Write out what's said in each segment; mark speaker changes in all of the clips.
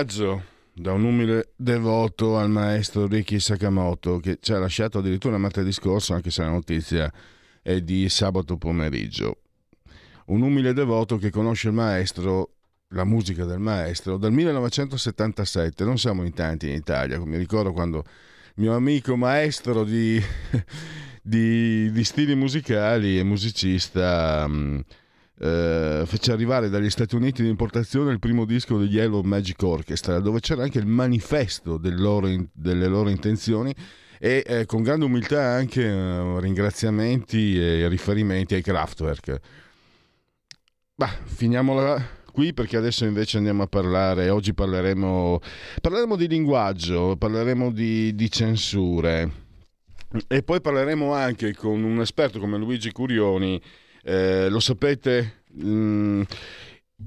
Speaker 1: Omaggio da un umile devoto al maestro Ricky Sakamoto che ci ha lasciato addirittura martedì scorso, anche se la notizia è di sabato pomeriggio. Un umile devoto che conosce il maestro, la musica del maestro, dal 1977. Non siamo in tanti in Italia, mi ricordo quando mio amico maestro di, di, di stili musicali e musicista... Um, eh, fece arrivare dagli Stati Uniti di importazione il primo disco degli Yellow Magic Orchestra, dove c'era anche il manifesto loro in, delle loro intenzioni e eh, con grande umiltà anche eh, ringraziamenti e riferimenti ai Kraftwerk. Bah, finiamola qui perché adesso invece andiamo a parlare, oggi parleremo, parleremo di linguaggio, parleremo di, di censure e poi parleremo anche con un esperto come Luigi Curioni eh, lo sapete, mh, mm,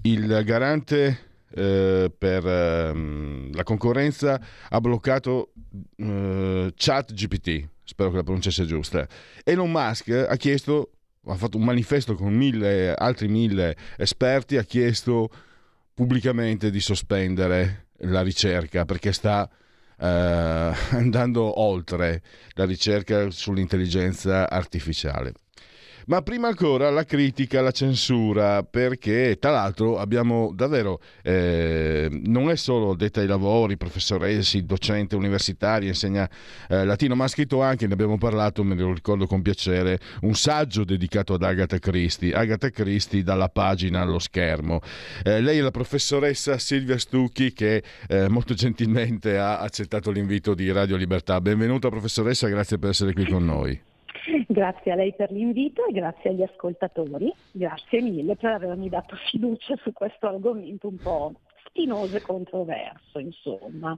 Speaker 1: il garante eh, per eh, la concorrenza ha bloccato eh, chat GPT, spero che la pronuncia sia giusta. Elon Musk ha chiesto, ha fatto un manifesto con mille, altri mille esperti, ha chiesto pubblicamente di sospendere la ricerca perché sta eh, andando oltre la ricerca sull'intelligenza artificiale. Ma prima ancora la critica, la censura, perché tra l'altro abbiamo davvero, eh, non è solo detta ai lavori, professoressi, docente universitario, insegna eh, latino, ma ha scritto anche, ne abbiamo parlato, me lo ricordo con piacere, un saggio dedicato ad Agatha Christie, Agatha Christie dalla pagina allo schermo. Eh, lei è la professoressa Silvia Stucchi che eh, molto gentilmente ha accettato l'invito di Radio Libertà. Benvenuta professoressa, grazie per essere qui con noi.
Speaker 2: Grazie a lei per l'invito e grazie agli ascoltatori. Grazie mille per avermi dato fiducia su questo argomento un po' spinoso e controverso, insomma.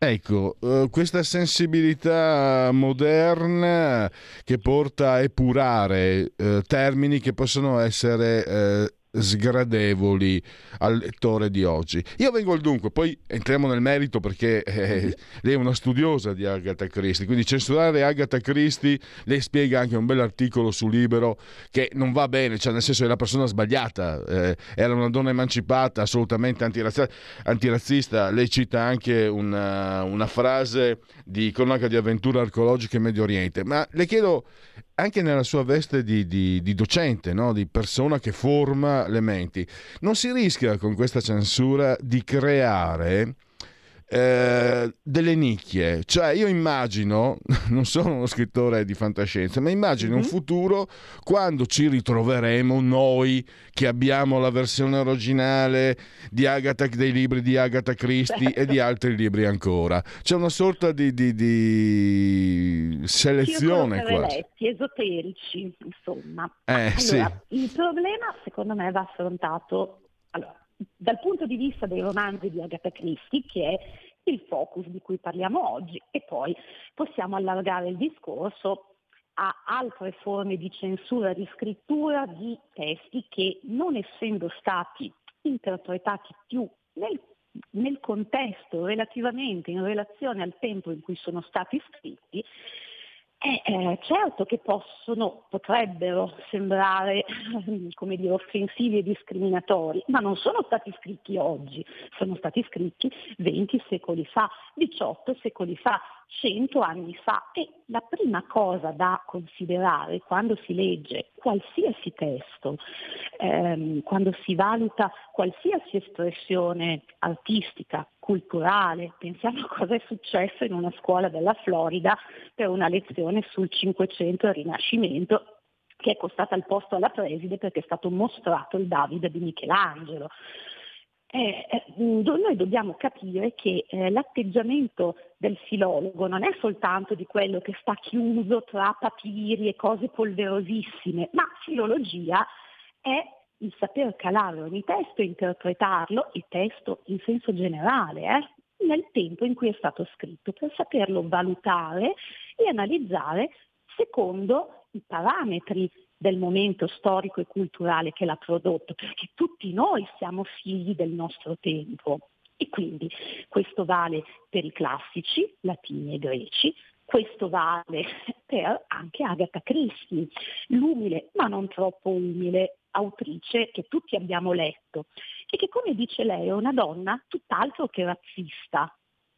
Speaker 1: Ecco, uh, questa sensibilità moderna che porta a epurare uh, termini che possono essere uh, sgradevoli al lettore di oggi. Io vengo al dunque, poi entriamo nel merito perché eh, lei è una studiosa di Agatha Christie, quindi censurare Agatha Christie, lei spiega anche un bel articolo su Libero che non va bene, cioè nel senso è la persona sbagliata, eh, era una donna emancipata, assolutamente antirazzista, antirazzista. lei cita anche una, una frase di cronaca di avventura archeologica in Medio Oriente, ma le chiedo anche nella sua veste di, di, di docente, no? di persona che forma le menti, non si rischia con questa censura di creare eh, delle nicchie. Cioè, io immagino, non sono uno scrittore di fantascienza, ma immagino mm-hmm. un mhm. futuro quando ci ritroveremo noi che abbiamo la versione originale di Agatha, dei libri di Agatha Christie certo. e di altri libri ancora. C'è una sorta di, di, di selezione
Speaker 2: qua. letti esoterici, insomma. Eh, allora, sì. Il problema, secondo me, va affrontato. Dal punto di vista dei romanzi di Agatha Christie, che è il focus di cui parliamo oggi, e poi possiamo allargare il discorso a altre forme di censura, di scrittura di testi che non essendo stati interpretati più nel, nel contesto relativamente in relazione al tempo in cui sono stati scritti, eh, eh, certo che possono, potrebbero sembrare come dire, offensivi e discriminatori, ma non sono stati scritti oggi, sono stati scritti 20 secoli fa, 18 secoli fa, 100 anni fa e la prima cosa da considerare quando si legge qualsiasi testo, ehm, quando si valuta qualsiasi espressione artistica, culturale, pensiamo a cosa è successo in una scuola della Florida per una lezione sul Cinquecento e Rinascimento che è costata il posto alla preside perché è stato mostrato il Davide di Michelangelo. Eh, eh, noi dobbiamo capire che eh, l'atteggiamento del filologo non è soltanto di quello che sta chiuso tra papiri e cose polverosissime, ma filologia è il saper calare ogni testo interpretarlo, il testo in senso generale, eh, nel tempo in cui è stato scritto, per saperlo valutare e analizzare secondo i parametri del momento storico e culturale che l'ha prodotto, perché tutti noi siamo figli del nostro tempo. E quindi questo vale per i classici, latini e greci, questo vale per anche Agatha Christie, l'umile, ma non troppo umile, autrice che tutti abbiamo letto e che come dice lei è una donna tutt'altro che razzista.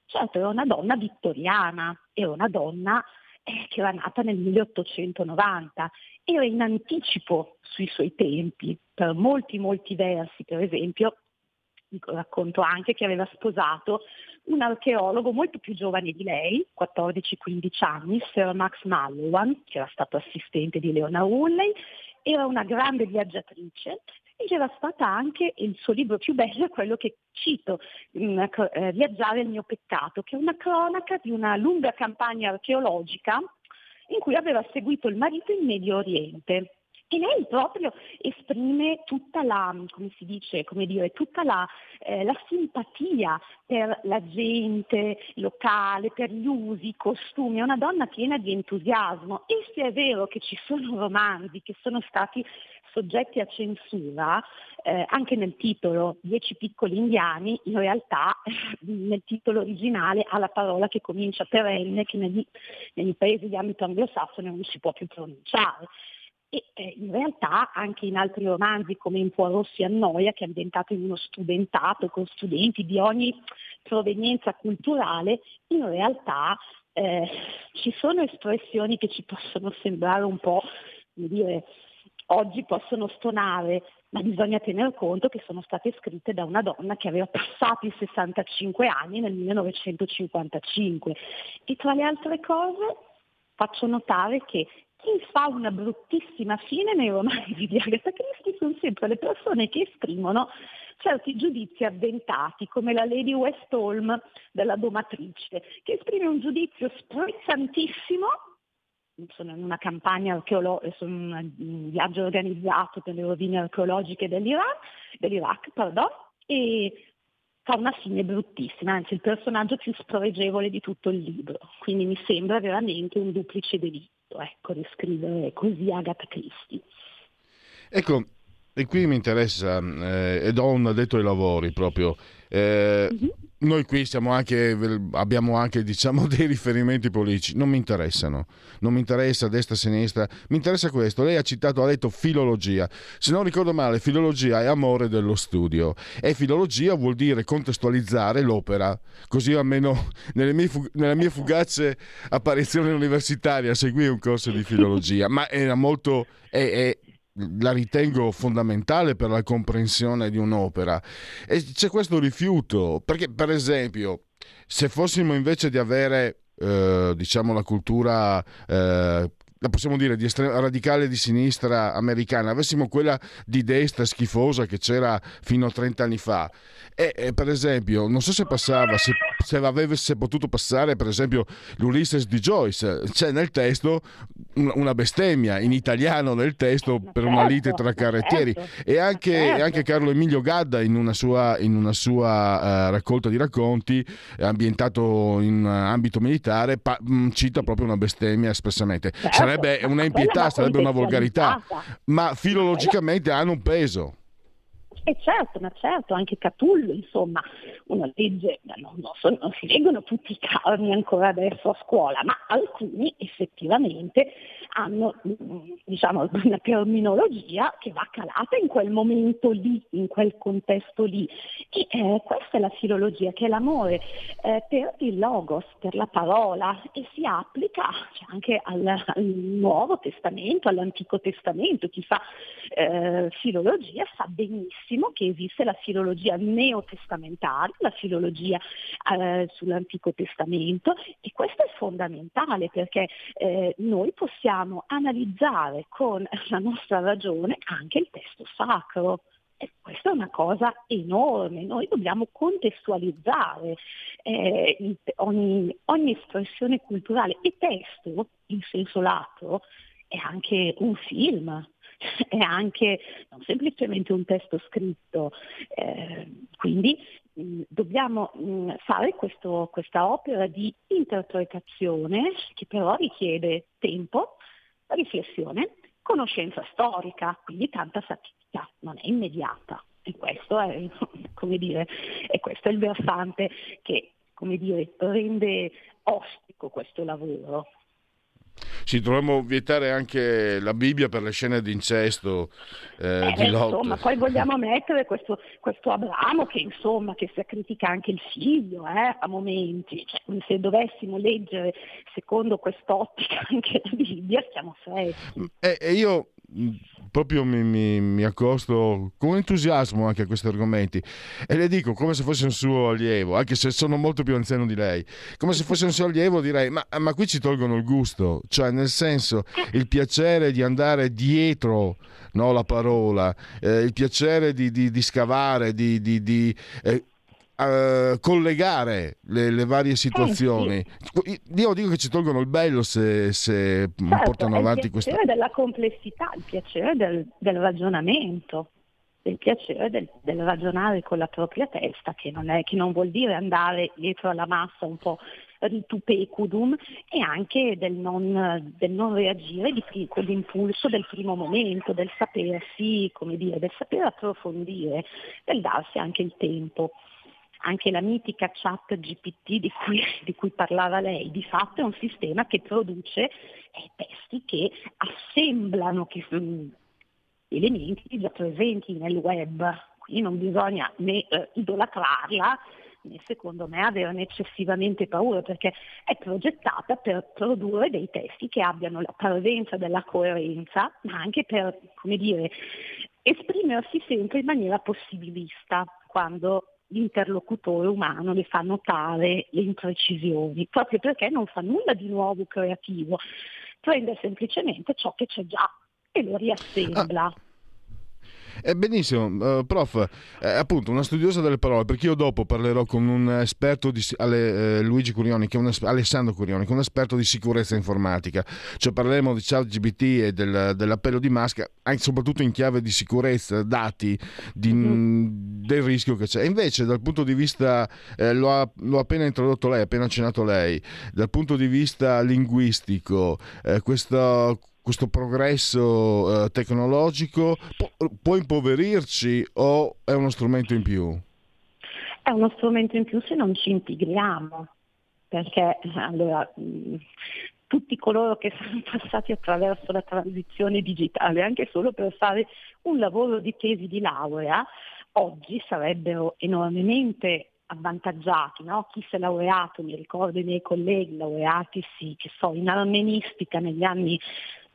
Speaker 2: Certo, è una donna vittoriana, è una donna eh, che era nata nel 1890, era in anticipo sui suoi tempi, per molti molti versi, per esempio racconto anche che aveva sposato un archeologo molto più giovane di lei, 14-15 anni, Sir Max Mallowan, che era stato assistente di Leona Hulley, era una grande viaggiatrice ed era stata anche, il suo libro più bello quello che cito, eh, Viaggiare il mio peccato, che è una cronaca di una lunga campagna archeologica in cui aveva seguito il marito in Medio Oriente. E lei proprio esprime tutta la, come si dice, come dire, tutta la, eh, la, simpatia per la gente locale, per gli usi, i costumi, è una donna piena di entusiasmo. E se è vero che ci sono romanzi che sono stati soggetti a censura, eh, anche nel titolo Dieci piccoli indiani, in realtà nel titolo originale ha la parola che comincia perenne, che negli, negli paesi di ambito anglosassone non si può più pronunciare. E eh, in realtà anche in altri romanzi come In Poirot si annoia, che è ambientato in uno studentato con studenti di ogni provenienza culturale, in realtà eh, ci sono espressioni che ci possono sembrare un po' come dire, oggi possono stonare, ma bisogna tener conto che sono state scritte da una donna che aveva passato i 65 anni nel 1955. E tra le altre cose faccio notare che chi fa una bruttissima fine nei romanzi di Agatha Christie sono sempre le persone che esprimono certi giudizi avventati, come la Lady Westholm della domatrice, che esprime un giudizio sprezzantissimo sono in una campagna archeologica, sono in un viaggio organizzato per le rovine archeologiche dell'Iran, dell'Iraq, pardon, e fa una fine bruttissima, anzi il personaggio più spregevole di tutto il libro, quindi mi sembra veramente un duplice delitto, ecco, descrivere così Agatha Christie.
Speaker 1: Ecco, e qui mi interessa, eh, ed ho un addetto ai lavori proprio. Eh, mm-hmm noi qui anche, abbiamo anche diciamo, dei riferimenti politici, non mi interessano, non mi interessa destra, sinistra, mi interessa questo. Lei ha citato, ha detto filologia, se non ricordo male, filologia è amore dello studio. E filologia vuol dire contestualizzare l'opera, così almeno nelle mie, nella mia fugace apparizione universitaria seguì un corso di filologia, ma era molto... È, è, la ritengo fondamentale per la comprensione di un'opera. E c'è questo rifiuto, perché per esempio, se fossimo invece di avere, eh, diciamo, la cultura eh, la possiamo dire di estrema, radicale di sinistra americana, avessimo quella di destra schifosa che c'era fino a 30 anni fa. E, e per esempio, non so se passava, se, se avesse potuto passare, per esempio, l'Ulysses di Joyce, c'è nel testo una bestemmia in italiano nel testo per una lite tra carrettieri e anche, certo. anche Carlo Emilio Gadda in una sua, in una sua uh, raccolta di racconti ambientato in ambito militare pa- cita proprio una bestemmia espressamente. Certo sarebbe una impietà, sarebbe una volgarità, ma filologicamente hanno un peso.
Speaker 2: E certo, ma certo, anche Catullo, insomma, uno legge, non, non, so, non si leggono tutti i carni ancora adesso a scuola, ma alcuni effettivamente hanno diciamo, una terminologia che va calata in quel momento lì, in quel contesto lì. E eh, questa è la filologia, che è l'amore eh, per il logos, per la parola, e si applica cioè, anche al, al, Nuovo Testamento, all'Antico Testamento. Chi fa eh, filologia sa benissimo che esiste la filologia neotestamentale, la filologia eh, sull'Antico Testamento, e questo è fondamentale perché eh, noi possiamo dobbiamo analizzare con la nostra ragione anche il testo sacro. E questa è una cosa enorme, noi dobbiamo contestualizzare eh, ogni, ogni espressione culturale e testo, in senso lato, è anche un film, è anche non semplicemente un testo scritto. Eh, quindi mh, dobbiamo mh, fare questo, questa opera di interpretazione che però richiede tempo, riflessione, conoscenza storica, quindi tanta fatica, non è immediata. E questo è, dire, e questo è il versante che dire, rende ostico questo lavoro.
Speaker 1: Ci dovremmo vietare anche la Bibbia per le scene di incesto eh, eh, di Lot.
Speaker 2: Insomma, poi vogliamo mettere questo, questo Abramo che insomma che sacrifica anche il figlio eh, a momenti. Cioè, se dovessimo leggere secondo quest'ottica anche la Bibbia stiamo freschi.
Speaker 1: E, e io proprio mi, mi, mi, accosto con entusiasmo anche a questi argomenti. E le dico come se fosse un suo allievo, anche se sono molto più anziano di lei, come se fosse un suo allievo direi ma, ma qui ci tolgono il gusto, cioè nel senso il piacere di andare dietro no, la parola, eh, il piacere di, di, di scavare, di, di eh, Uh, collegare le, le, varie situazioni. Eh, sì. Io dico che ci tolgono il bello se, se certo, portano avanti questa...
Speaker 2: Il piacere della complessità, il piacere del, del ragionamento, il piacere del, del, ragionare con la propria testa, che non, è, che non vuol dire andare dietro alla massa un po' ritupecudum e anche del non, del non reagire di, con l'impulso del primo momento, del sapersi, come dire, del saper approfondire, del darsi anche il tempo anche la mitica chat GPT di cui, di cui, parlava lei, di fatto è un sistema che produce eh, testi che assemblano che, mh, elementi già presenti nel web, quindi non bisogna né eh, idolatrarla né secondo me averne eccessivamente paura perché è progettata per produrre dei testi che abbiano la parvenza della coerenza, ma anche per, come dire, esprimersi sempre in maniera possibilista quando l'interlocutore umano le fa notare le imprecisioni, proprio perché non fa nulla di nuovo creativo, prende semplicemente ciò che c'è già e lo riassembla. Ah.
Speaker 1: Eh, benissimo, uh, prof, eh, appunto una studiosa delle parole, perché io dopo parlerò con un esperto di alle, eh, Luigi Curioni, che è un Alessandro Curioni, che è un esperto di sicurezza informatica, cioè parleremo di chat GPT e del, dell'appello di Musk, anche soprattutto in chiave di sicurezza, dati, di, mm. del rischio che c'è. Invece dal punto di vista, eh, lo, ha, lo, ha, appena introdotto lei, appena accennato lei, dal punto di vista linguistico, eh, questo questo progresso eh, tecnologico può, può impoverirci o è uno strumento in più?
Speaker 2: È uno strumento in più se non ci integriamo, perché allora, tutti coloro che sono passati attraverso la transizione digitale, anche solo per fare un lavoro di tesi di laurea, oggi sarebbero enormemente avvantaggiati, no? chi si è laureato, mi ricordo i miei colleghi laureati sì, che so, in armenistica negli anni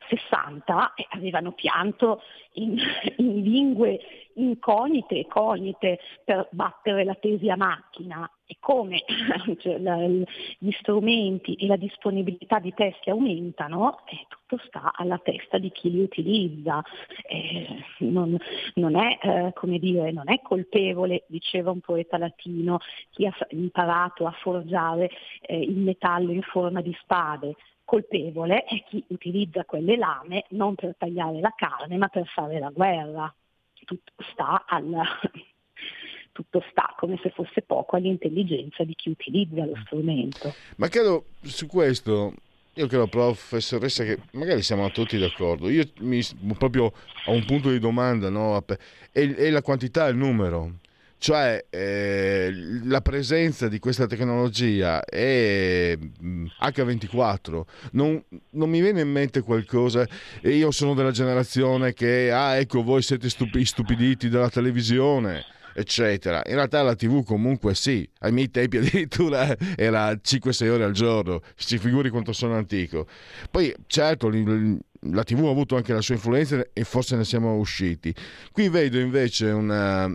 Speaker 2: 60 e avevano pianto in, in lingue incognite e cognite per battere la tesi a macchina e come cioè, la, gli strumenti e la disponibilità di testi aumentano, eh, tutto sta alla testa di chi li utilizza. Eh, non, non, è, eh, come dire, non è colpevole, diceva un poeta latino, chi ha imparato a forgiare eh, il metallo in forma di spade, colpevole è chi utilizza quelle lame non per tagliare la carne ma per fare la guerra. Tutto sta, alla, tutto sta come se fosse poco all'intelligenza di chi utilizza lo strumento.
Speaker 1: Ma credo su questo, io credo professoressa che magari siamo tutti d'accordo, io mi, proprio ho un punto di domanda, no? è, è la quantità il numero cioè eh, la presenza di questa tecnologia è H24 non, non, mi viene in mente qualcosa. Io sono della generazione che ah ecco voi siete stupi, stupiditi dalla televisione eccetera. In realtà la tv comunque sì ai miei tempi addirittura era 5-6 ore al giorno si figuri quanto sono antico. Poi certo la TV ha avuto anche la sua influenza e forse ne siamo usciti. Qui vedo invece una,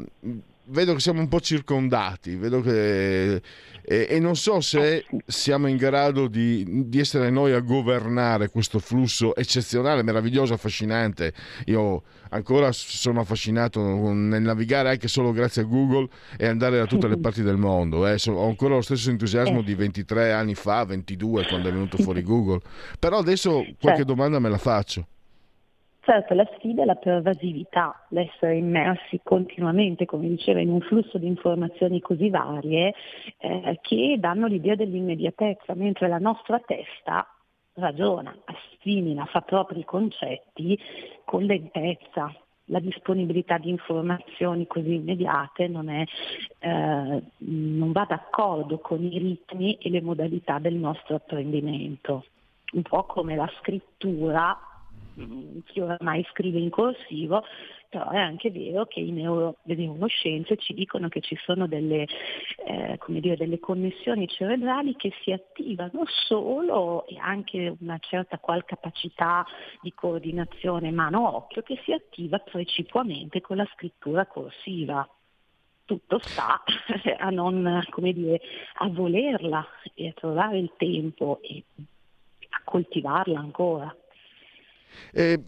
Speaker 1: vedo che siamo un po' circondati, vedo che, e, e, non so se siamo in grado di, di, essere noi a governare questo flusso eccezionale, meraviglioso, affascinante. Io ancora sono affascinato nel navigare anche solo grazie a Google e andare da tutte le parti del mondo. Eh. ho ancora lo stesso entusiasmo di 23 anni fa, 22 quando è venuto fuori Google. Però adesso qualche certo. domanda me la faccio.
Speaker 2: Certo, la sfida è la pervasività, l'essere immersi continuamente, come diceva, in un flusso di informazioni così varie eh, che danno l'idea dell'immediatezza, mentre la nostra testa ragiona, assimila, fa propri concetti con lentezza. La disponibilità di informazioni così immediate non, è, eh, non va d'accordo con i ritmi e le modalità del nostro apprendimento. Un po' come la scrittura chi oramai scrive in corsivo, però è anche vero che i neuro, le neuroscienze ci dicono che ci sono delle, eh, dire, delle, connessioni cerebrali che si attivano solo e anche una certa qual capacità di coordinazione mano-occhio che si attiva precipuamente con la scrittura corsiva tutto sta a non, come dire, a volerla e a trovare il tempo e a coltivarla ancora.
Speaker 1: E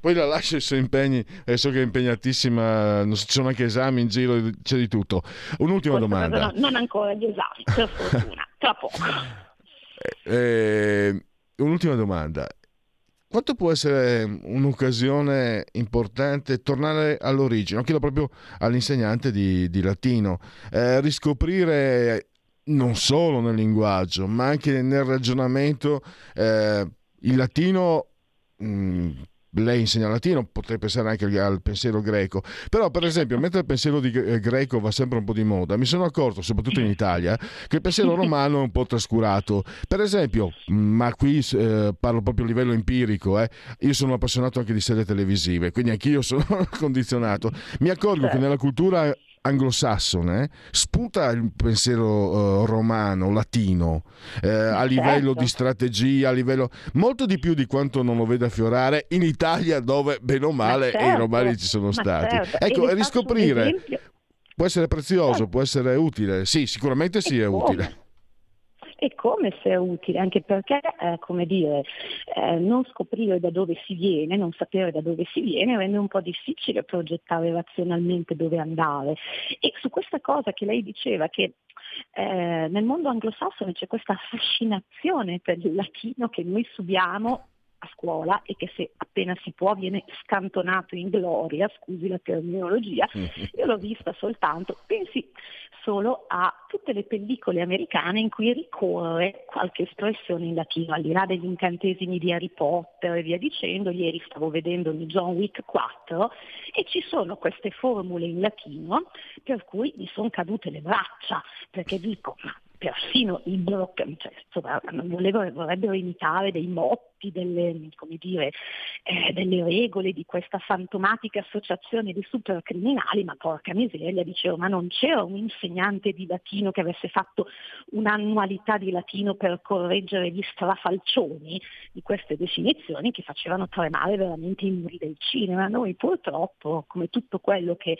Speaker 1: poi la lascio i suoi impegni, eh, so che è impegnatissima, ci sono anche esami in giro, c'è di tutto. Un'ultima Forse domanda.
Speaker 2: No, non ancora gli esami, per fortuna, tra poco.
Speaker 1: Eh, un'ultima domanda. Quanto può essere un'occasione importante tornare all'origine? Chiedo proprio all'insegnante di, di latino, eh, riscoprire non solo nel linguaggio, ma anche nel ragionamento eh, il latino Mm, lei insegna latino, potrei pensare anche al pensiero greco, però per esempio mentre il pensiero di, eh, greco va sempre un po' di moda, mi sono accorto, soprattutto in Italia, che il pensiero romano è un po' trascurato. Per esempio, mm, ma qui eh, parlo proprio a livello empirico, eh, io sono appassionato anche di serie televisive, quindi anch'io sono condizionato. Mi accorgo che nella cultura anglosassone spunta il pensiero uh, romano, latino, eh, a certo. livello di strategia, a livello molto di più di quanto non lo veda fiorare in Italia dove bene o male certo. i romani ci sono stati. Certo. Ecco, riscoprire può essere prezioso, certo. può essere utile, sì, sicuramente sì è utile
Speaker 2: e come se è utile, anche perché, eh, come dire, eh, non scoprire da dove si viene, non sapere da dove si viene, rende un po' difficile progettare razionalmente dove andare. E su questa cosa che lei diceva, che eh, nel mondo anglosassone c'è questa fascinazione per il latino che noi subiamo a scuola e che se appena si può viene scantonato in gloria, scusi la terminologia, io l'ho vista soltanto, pensi solo a tutte le pellicole americane in cui ricorre qualche espressione in latino, al di là degli incantesimi di Harry Potter e via dicendo, ieri stavo vedendo il John Wick 4 e ci sono queste formule in latino per cui mi sono cadute le braccia, perché dico, ma persino i block, cioè, insomma, vorrebbero imitare dei motti, delle, dire, eh, delle, regole di questa fantomatica associazione di supercriminali, ma porca miseria, dicevo, ma non c'era un insegnante di latino che avesse fatto un'annualità di latino per correggere gli strafalcioni di queste definizioni che facevano tremare veramente i muri del cinema. Noi purtroppo, come tutto quello che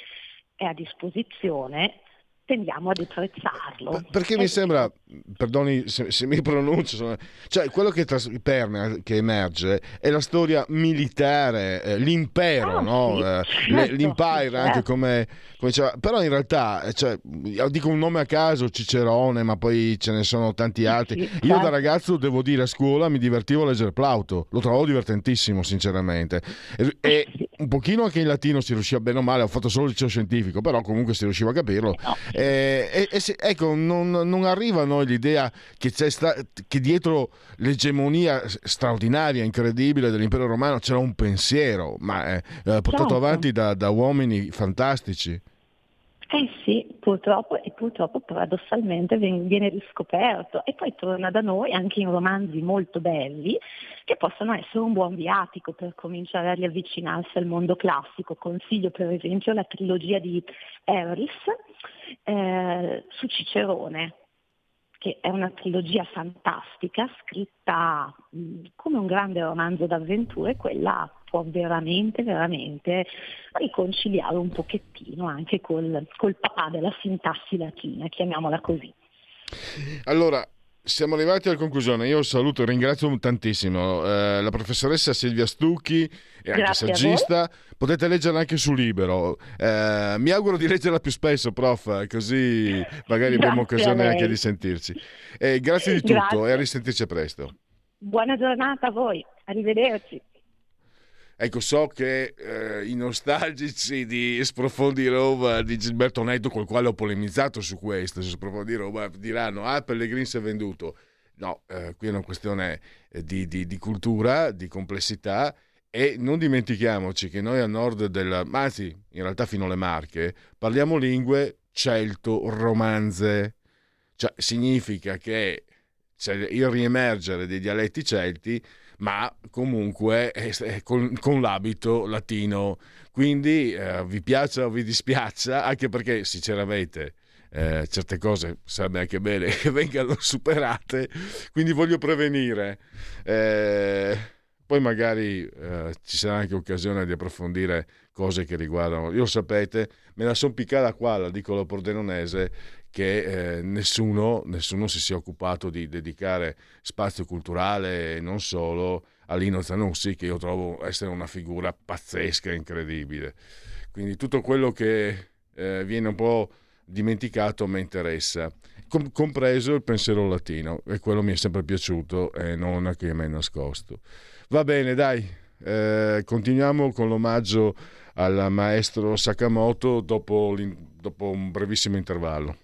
Speaker 2: è a disposizione, tendiamo a deprezzarlo.
Speaker 1: Perché mi sembra, perdoni se, se mi pronuncio, cioè quello che, tras- che, emerge è la storia militare, eh, l'impero, ah, no? sì, eh, certo, l'empire certo. anche come, come diceva, però in realtà, eh, cioè, dico un nome a caso, Cicerone, ma poi ce ne sono tanti altri. Sì, Io da certo. ragazzo devo dire a scuola mi divertivo a leggere Plauto, lo trovavo divertentissimo sinceramente. E, e un pochino anche in latino si riusciva bene o male, ho fatto solo il liceo scientifico, però comunque si riusciva a capirlo. No. Eh, e, e se, ecco, non, non, arriva a noi l'idea che, sta, che, dietro l'egemonia straordinaria, incredibile dell'impero romano c'era un pensiero, ma eh, portato certo. avanti da, da uomini fantastici.
Speaker 2: Eh sì, purtroppo e purtroppo paradossalmente viene riscoperto e poi torna da noi anche in romanzi molto belli che possono essere un buon viatico per cominciare a riavvicinarsi al mondo classico. Consiglio per esempio la trilogia di Harris eh, su Cicerone, che è una trilogia fantastica, scritta come un grande romanzo d'avventure, quella può veramente, veramente riconciliare un pochettino anche col, col papà della sintassi latina, chiamiamola così.
Speaker 1: Allora, siamo arrivati alla conclusione. Io saluto e ringrazio tantissimo eh, la professoressa Silvia Stucchi e anche Grazie saggista. Potete leggerla anche su Libero. Eh, mi auguro di leggerla più spesso, prof, così magari abbiamo occasione anche di sentirci. Eh, grazie di tutto grazie. e a risentirci presto.
Speaker 2: Buona giornata a voi, arrivederci.
Speaker 1: Ecco, so che eh, i nostalgici di Sprofondi Roma di Gilberto Netto, col quale ho polemizzato su questo, su Sprofondi Roma, diranno, ah, Pellegrini si è venduto. No, eh, qui è una questione eh, di, di, di, cultura, di complessità e non dimentichiamoci che noi a nord del, anzi, in realtà fino alle Marche, parliamo lingue celto-romanze. Cioè, significa che c'è il riemergere dei dialetti celti ma comunque con, con l'abito latino. Quindi eh, vi piaccia o vi dispiaccia, anche perché sinceramente eh, certe cose sarebbe anche bene che vengano superate, quindi voglio prevenire. Eh, poi magari eh, ci sarà anche occasione di approfondire cose che riguardano. Io sapete, me la son piccata qua, la dico alla pordenonese, che eh, nessuno, nessuno, si sia occupato di dedicare spazio culturale e non solo a Lino Zanussi, che io trovo essere una figura pazzesca e incredibile. Quindi tutto quello che eh, viene un po' dimenticato mi interessa, Com- compreso il pensiero latino, e quello mi è sempre piaciuto e non che mi è nascosto. Va bene, dai, eh, continuiamo con l'omaggio al maestro Sakamoto dopo, dopo un brevissimo intervallo.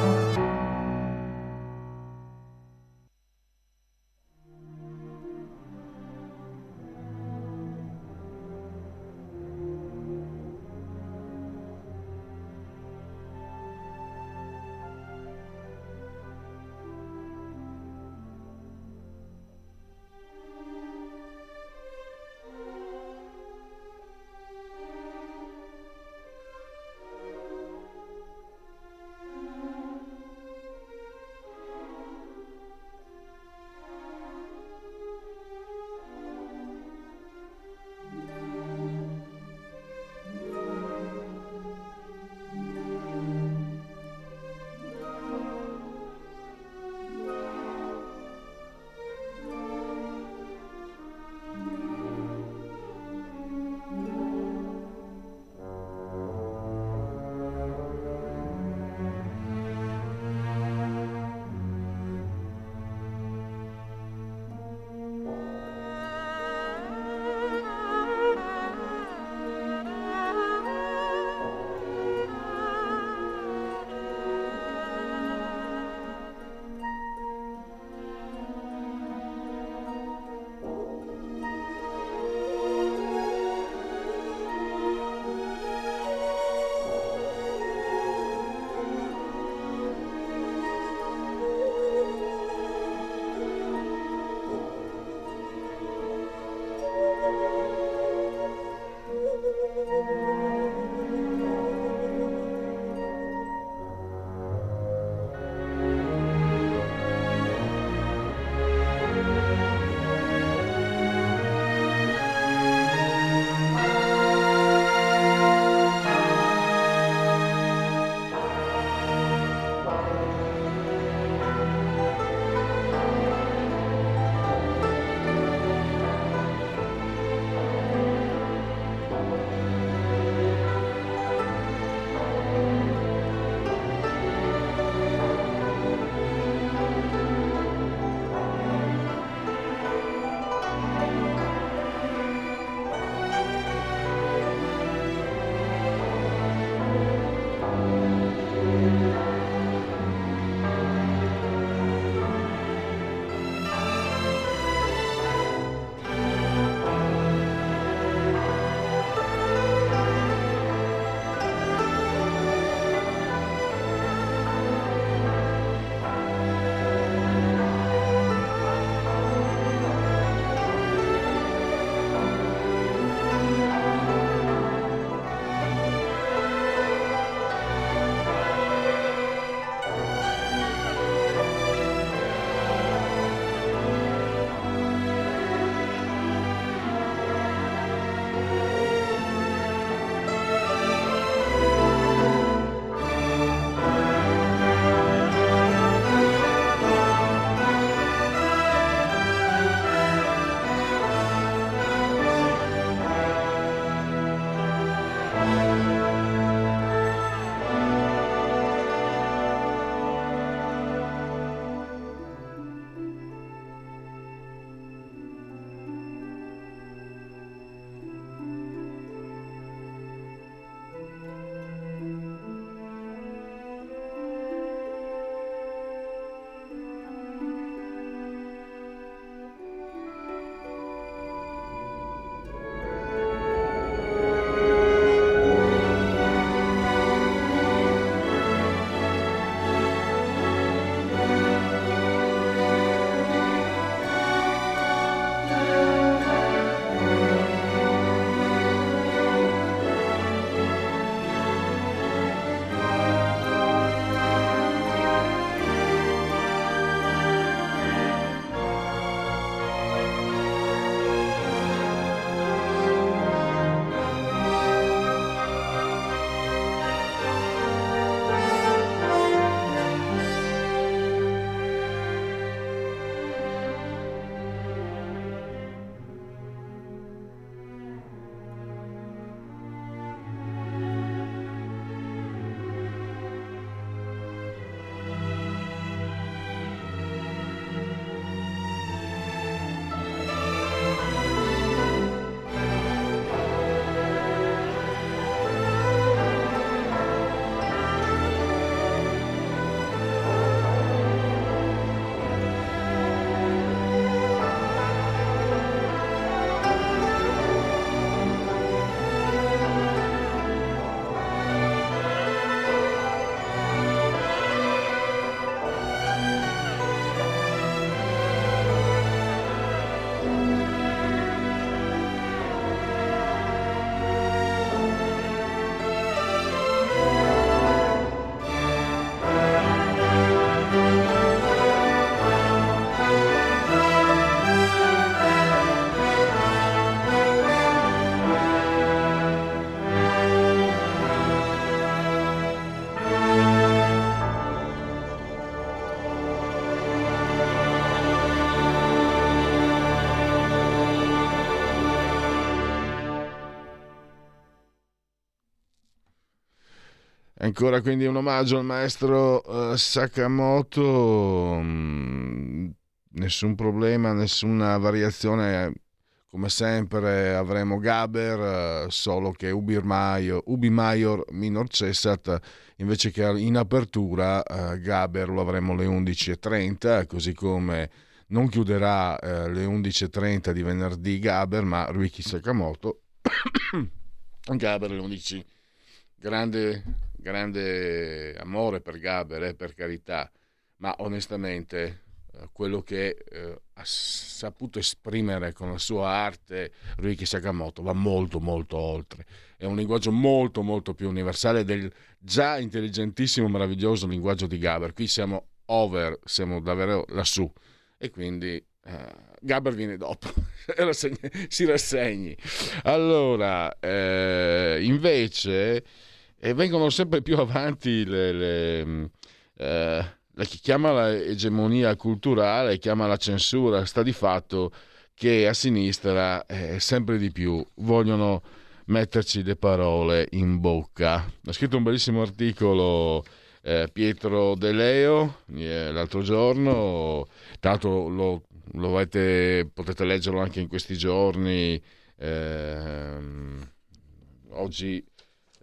Speaker 1: Ancora quindi un omaggio al maestro uh, Sakamoto, mm, nessun problema, nessuna variazione, come sempre avremo Gaber, uh, solo che Ubi Maior, Ubi Maior minor cessat, invece che in apertura uh, Gaber lo avremo alle 11.30, così come non chiuderà alle 11.30 di venerdì Gaber, ma Ruiki Sakamoto, Gaber alle 11 grande, grande amore per Gaber, eh, per carità, ma onestamente eh, quello che eh, ha saputo esprimere con la sua arte Ryuki Sakamoto va molto molto oltre. È un linguaggio molto molto più universale del già intelligentissimo, meraviglioso linguaggio di Gaber. Qui siamo over, siamo davvero lassù e quindi uh, Gaber viene dopo, si rassegni. Allora, eh, invece e vengono sempre più avanti le, le, mm, eh, la, chi chiama l'egemonia culturale, chiama la censura, sta di fatto che a sinistra eh, sempre di più vogliono metterci le parole in bocca. Ha scritto un bellissimo articolo eh, Pietro De Leo eh, l'altro giorno, tanto lo, lo avete, potete leggerlo anche in questi giorni. Ehm, oggi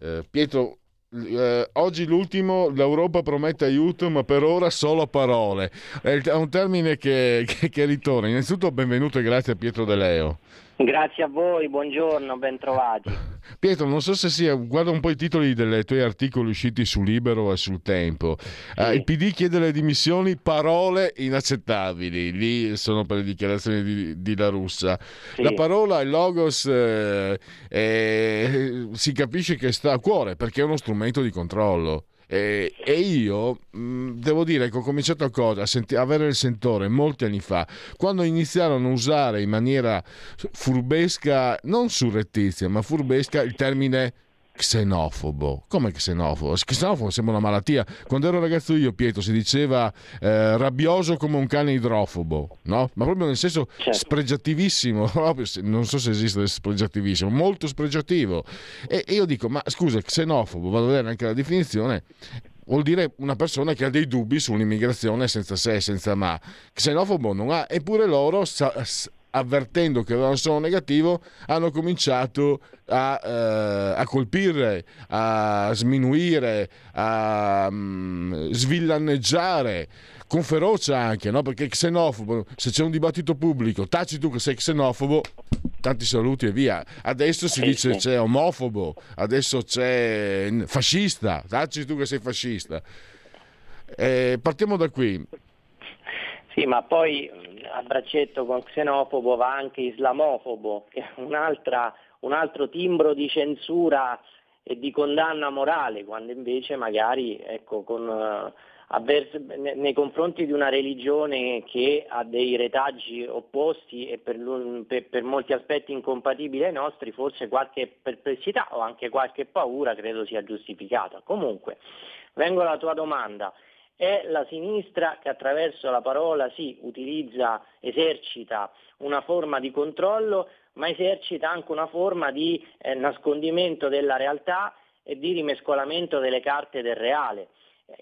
Speaker 1: eh, Pietro, eh, oggi l'ultimo, l'Europa promette aiuto, ma per ora solo parole. È un termine che, che, che ritorna. Innanzitutto benvenuto e grazie a Pietro De Leo.
Speaker 3: Grazie a voi, buongiorno, bentrovati.
Speaker 1: Pietro, non so se sia, guarda un po' i titoli dei tuoi articoli usciti su Libero e sul Tempo. Sì. Uh, il PD chiede le dimissioni, parole inaccettabili. Lì sono per le dichiarazioni di, di La Russa. Sì. La parola, il logos, eh, eh, si capisce che sta a cuore perché è uno strumento di controllo. Eh, e io mh, mm, devo dire che ho cominciato a, cosa, a senti- avere il sentore molti anni fa, quando iniziarono a usare in maniera furbesca, non surrettizia, ma furbesca il termine xenofobo. Come xenofobo? Xenofobo sembra una malattia. Quando ero ragazzo io, Pietro, si diceva eh, rabbioso come un cane idrofobo, no? Ma proprio nel senso certo. spregiativissimo, non so se esiste spregiativissimo, molto spregiativo. E, io dico, ma scusa, xenofobo, vado a vedere anche la definizione, vuol dire una persona che ha dei dubbi sull'immigrazione senza se e senza ma. Xenofobo non ha, eppure loro sa, avvertendo che avevano solo negativo, hanno cominciato a, eh, a colpire, a sminuire, a um, svillanneggiare con ferocia anche, no? perché xenofobo, se c'è un dibattito pubblico, taci tu che sei xenofobo, tanti saluti e via. Adesso si dice c'è omofobo, adesso c'è fascista, taci tu che sei fascista. Eh, partiamo da qui.
Speaker 3: Sì, ma poi a braccetto con xenofobo va anche islamofobo, che è un altro timbro di censura e di condanna morale, quando invece magari ecco, con, avvers- nei confronti di una religione che ha dei retaggi opposti e per, per, per, molti aspetti incompatibili ai nostri, forse qualche perplessità o anche qualche paura credo sia giustificata. Comunque, vengo alla tua domanda è la sinistra che attraverso la parola sì, utilizza, esercita una forma di controllo, ma esercita anche una forma di eh, nascondimento della realtà e di rimescolamento delle carte del reale.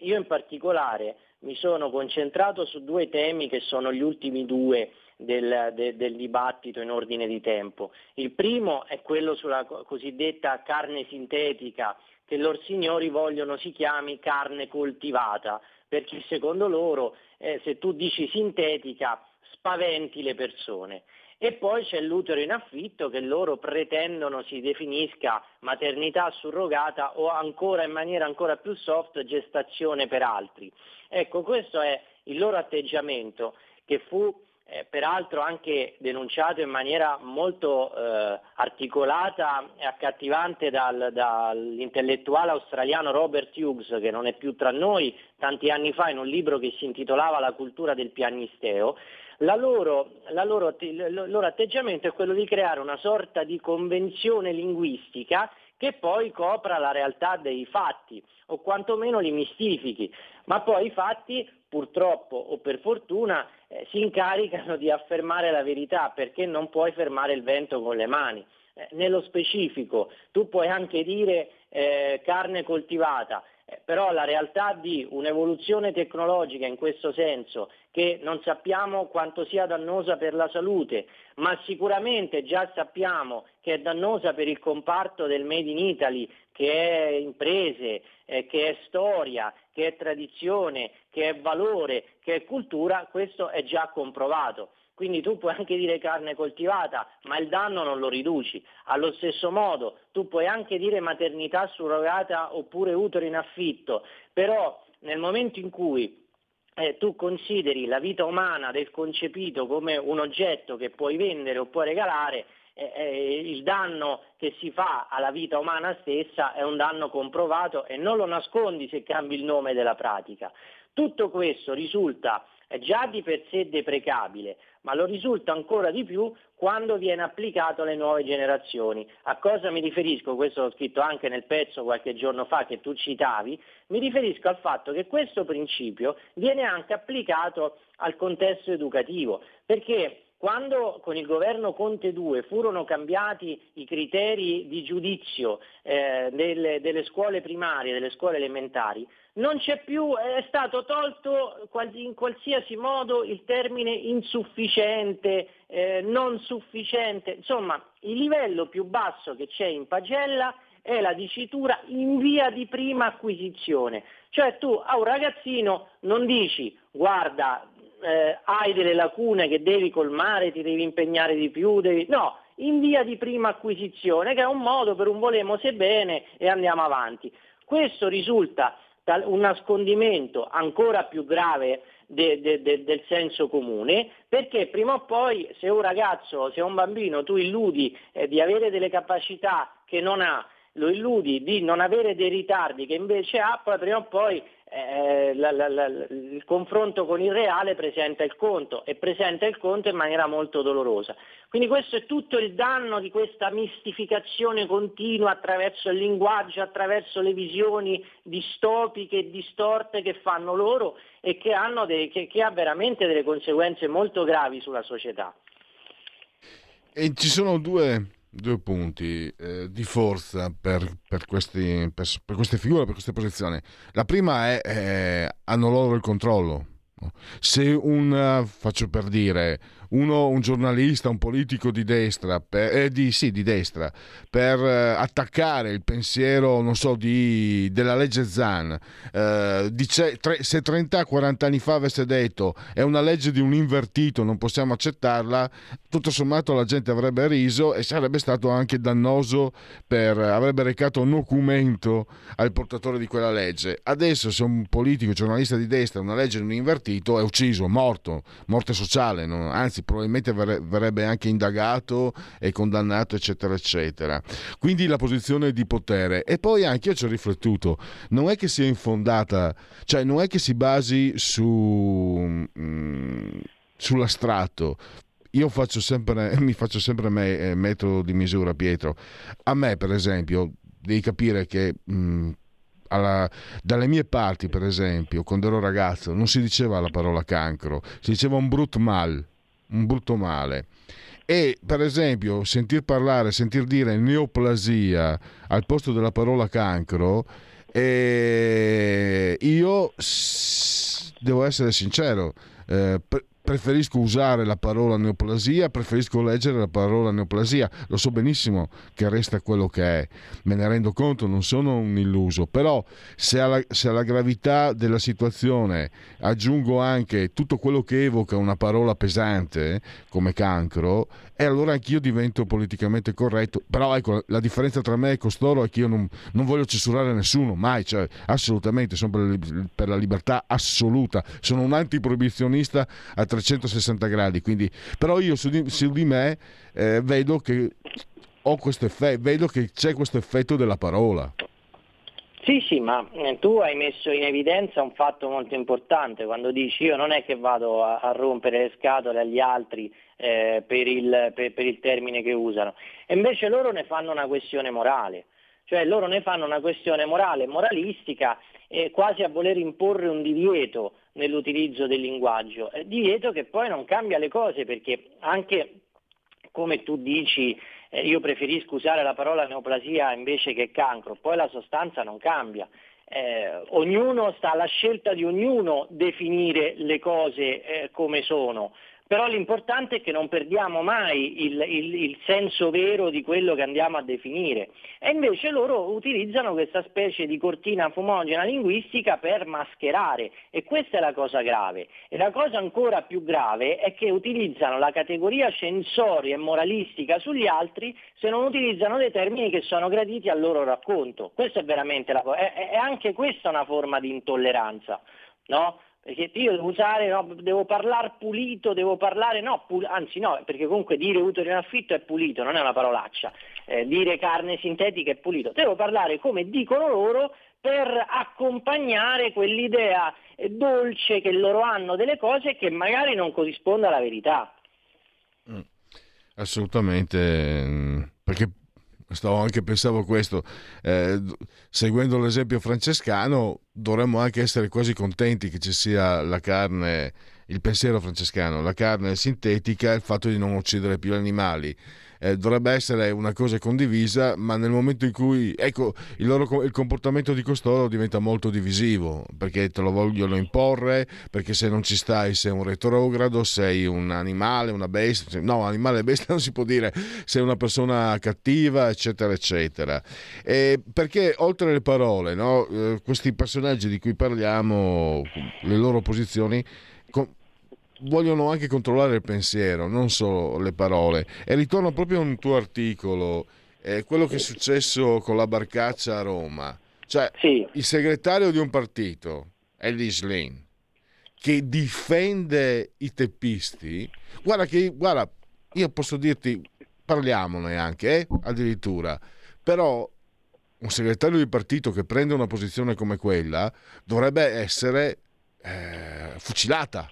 Speaker 3: Io in particolare mi sono concentrato su due temi che sono gli ultimi due del, de, del, dibattito in ordine di tempo. Il primo è quello sulla cosiddetta carne sintetica che loro signori vogliono si chiami carne coltivata, perché secondo loro eh, se tu dici sintetica spaventi le persone. E poi c'è l'utero in affitto che loro pretendono si definisca maternità surrogata o ancora in maniera ancora più soft gestazione per altri. Ecco, questo è il loro atteggiamento che fu eh, peraltro anche denunciato in maniera molto eh, articolata e accattivante dal, dall'intellettuale australiano Robert Hughes, che non è più tra noi, tanti anni fa in un libro che si intitolava La cultura del piagnisteo, la loro, la loro, il loro atteggiamento è quello di creare una sorta di convenzione linguistica che poi copra la realtà dei fatti o quantomeno li mistifichi, ma poi i fatti purtroppo o per fortuna eh, si incaricano di affermare la verità perché non puoi fermare il vento con le mani. Eh, nello specifico tu puoi anche dire eh, carne coltivata, eh, però la realtà di un'evoluzione tecnologica in questo senso, che non sappiamo quanto sia dannosa per la salute, ma sicuramente già sappiamo che è dannosa per il comparto del Made in Italy, che è imprese, eh, che è storia, che è tradizione, che è valore, che è cultura, questo è già comprovato. Quindi tu puoi anche dire carne coltivata, ma il danno non lo riduci. Allo stesso modo tu puoi anche dire maternità surrogata oppure utero in affitto, però nel momento in cui eh, tu consideri la vita umana del concepito come un oggetto che puoi vendere o puoi regalare, eh, eh, il danno che si fa alla vita umana stessa è un danno comprovato e non lo nascondi se cambi il nome della pratica. Tutto questo risulta già di per sé deprecabile, ma lo risulta ancora di più quando viene applicato alle nuove generazioni. A cosa mi riferisco? Questo l'ho scritto anche nel pezzo qualche giorno fa che tu citavi, mi riferisco al fatto che questo principio viene anche applicato al contesto educativo, perché quando con il governo Conte 2 furono cambiati i criteri di giudizio eh, delle, delle scuole primarie, delle scuole elementari, non c'è più, è stato tolto in qualsiasi modo il termine insufficiente, eh, non sufficiente, insomma il livello più basso che c'è in pagella è la dicitura in via di prima acquisizione, cioè tu a un ragazzino non dici guarda eh, hai delle lacune che devi colmare, ti devi impegnare di più, devi... no, in via di prima acquisizione che è un modo per un volemo se bene e andiamo avanti. Questo risulta un nascondimento ancora più grave de, de, de, del senso comune, perché prima o poi se un ragazzo, se un bambino tu illudi eh, di avere delle capacità che non ha, lo illudi di non avere dei ritardi che invece ha, poi prima o poi eh, la, la, la, il confronto con il reale presenta il conto e presenta il conto in maniera molto dolorosa. Quindi questo è tutto il danno di questa mistificazione continua attraverso il linguaggio, attraverso le visioni distopiche e distorte che fanno loro e che, dei, che, che ha veramente delle conseguenze molto gravi sulla società.
Speaker 1: E ci sono due due punti eh, di forza per, per, questi, per, per, queste figure, per queste posizioni. La prima è eh, hanno loro il controllo. Se un, faccio per dire, uno, un giornalista, un politico di destra, per, eh, di, sì, di destra, per eh, attaccare il pensiero, non so, di, della legge Zan, eh, dice, tre, se 30-40 anni fa avesse detto è una legge di un invertito, non possiamo accettarla, tutto sommato la gente avrebbe riso e sarebbe stato anche dannoso per, avrebbe recato un documento al portatore di quella legge. Adesso se un politico, giornalista di destra, una legge di un invertito, è ucciso, morto, morte sociale, non, anzi anzi probabilmente verrebbe anche indagato e condannato, eccetera, eccetera. Quindi la posizione di potere. E poi anche io ci ho riflettuto, non è che sia infondata, cioè non è che si basi su, mm, sull'astratto, io faccio sempre, mi faccio sempre me, eh, metodo di misura, Pietro. A me, per esempio, devi capire che mh, mm, alla, dalle mie parti, per esempio, quando ero ragazzo, non si diceva la parola cancro, si diceva un brut mal un brutto male. E per esempio sentir parlare, sentir dire neoplasia al posto della parola cancro, eh, io devo essere sincero, eh, preferisco usare la parola neoplasia, preferisco leggere la parola neoplasia. Lo so benissimo che resta quello che è, me ne rendo conto, non sono un illuso, però se alla, se alla gravità della situazione aggiungo anche tutto quello che evoca una parola pesante come cancro, e allora anch'io divento politicamente corretto. Però ecco, la differenza tra me e costoro è che io non, non voglio censurare nessuno, mai, cioè, assolutamente, sono per, per la libertà assoluta, sono un antiproibizionista a 360 gradi, quindi, però io su di, su di me eh, vedo che ho questo effetto, vedo che c'è questo effetto della parola.
Speaker 3: Sì, sì, ma eh, tu hai messo in evidenza un fatto molto importante. Quando dici io non è che vado a, a rompere le scatole agli altri eh, per, il, per, per il termine che usano, e invece loro ne fanno una questione morale, cioè loro ne fanno una questione morale, moralistica, eh, quasi a voler imporre un divieto nell'utilizzo del linguaggio, eh, divieto che poi non cambia le cose perché anche come tu dici eh, io preferisco usare la parola neoplasia invece che cancro, poi la sostanza non cambia. eh, ognuno sta alla scelta di ognuno definire le cose eh, come sono però l'importante è che non perdiamo mai il, il, il, senso vero di quello che andiamo a definire. E invece loro utilizzano questa specie di cortina fumogena linguistica per mascherare e questa è la cosa grave. E la cosa ancora più grave è che utilizzano la categoria censoria e moralistica sugli altri se non utilizzano dei termini che sono graditi al loro racconto. Questa è veramente la cosa. È, anche questa una forma di intolleranza. No? Perché io devo usare, no, devo parlare pulito, devo parlare, no, pul- anzi no, perché comunque dire utero in affitto è pulito, non è una parolaccia, eh, dire carne sintetica è pulito, devo parlare come dicono loro per accompagnare quell'idea eh, dolce che loro hanno delle cose che magari non corrisponde alla verità.
Speaker 1: Mm. Assolutamente, mm, perché stavo anche pensavo questo, eh, seguendo l'esempio francescano dovremmo anche essere quasi contenti che ci sia la carne, il pensiero francescano, la carne sintetica e il fatto di non uccidere più animali eh, dovrebbe essere una cosa condivisa, ma nel momento in cui ecco, il, loro, il comportamento di costoro diventa molto divisivo, perché te lo vogliono imporre, perché se non ci stai sei un retrogrado, sei un animale, una bestia, no, animale e bestia non si può dire, sei una persona cattiva, eccetera, eccetera. E perché oltre alle parole, no, eh, questi personaggi di cui parliamo, le loro posizioni, vogliono anche controllare il pensiero, non solo le parole. E ritorno proprio a un tuo articolo, eh, quello che è successo con la barcaccia a Roma. Cioè, sì. il segretario di un partito, Ellis Lane, che difende i teppisti, guarda che, guarda, io posso dirti, parliamone anche, eh, addirittura, però un segretario di partito che prende una posizione come quella dovrebbe essere eh, fucilata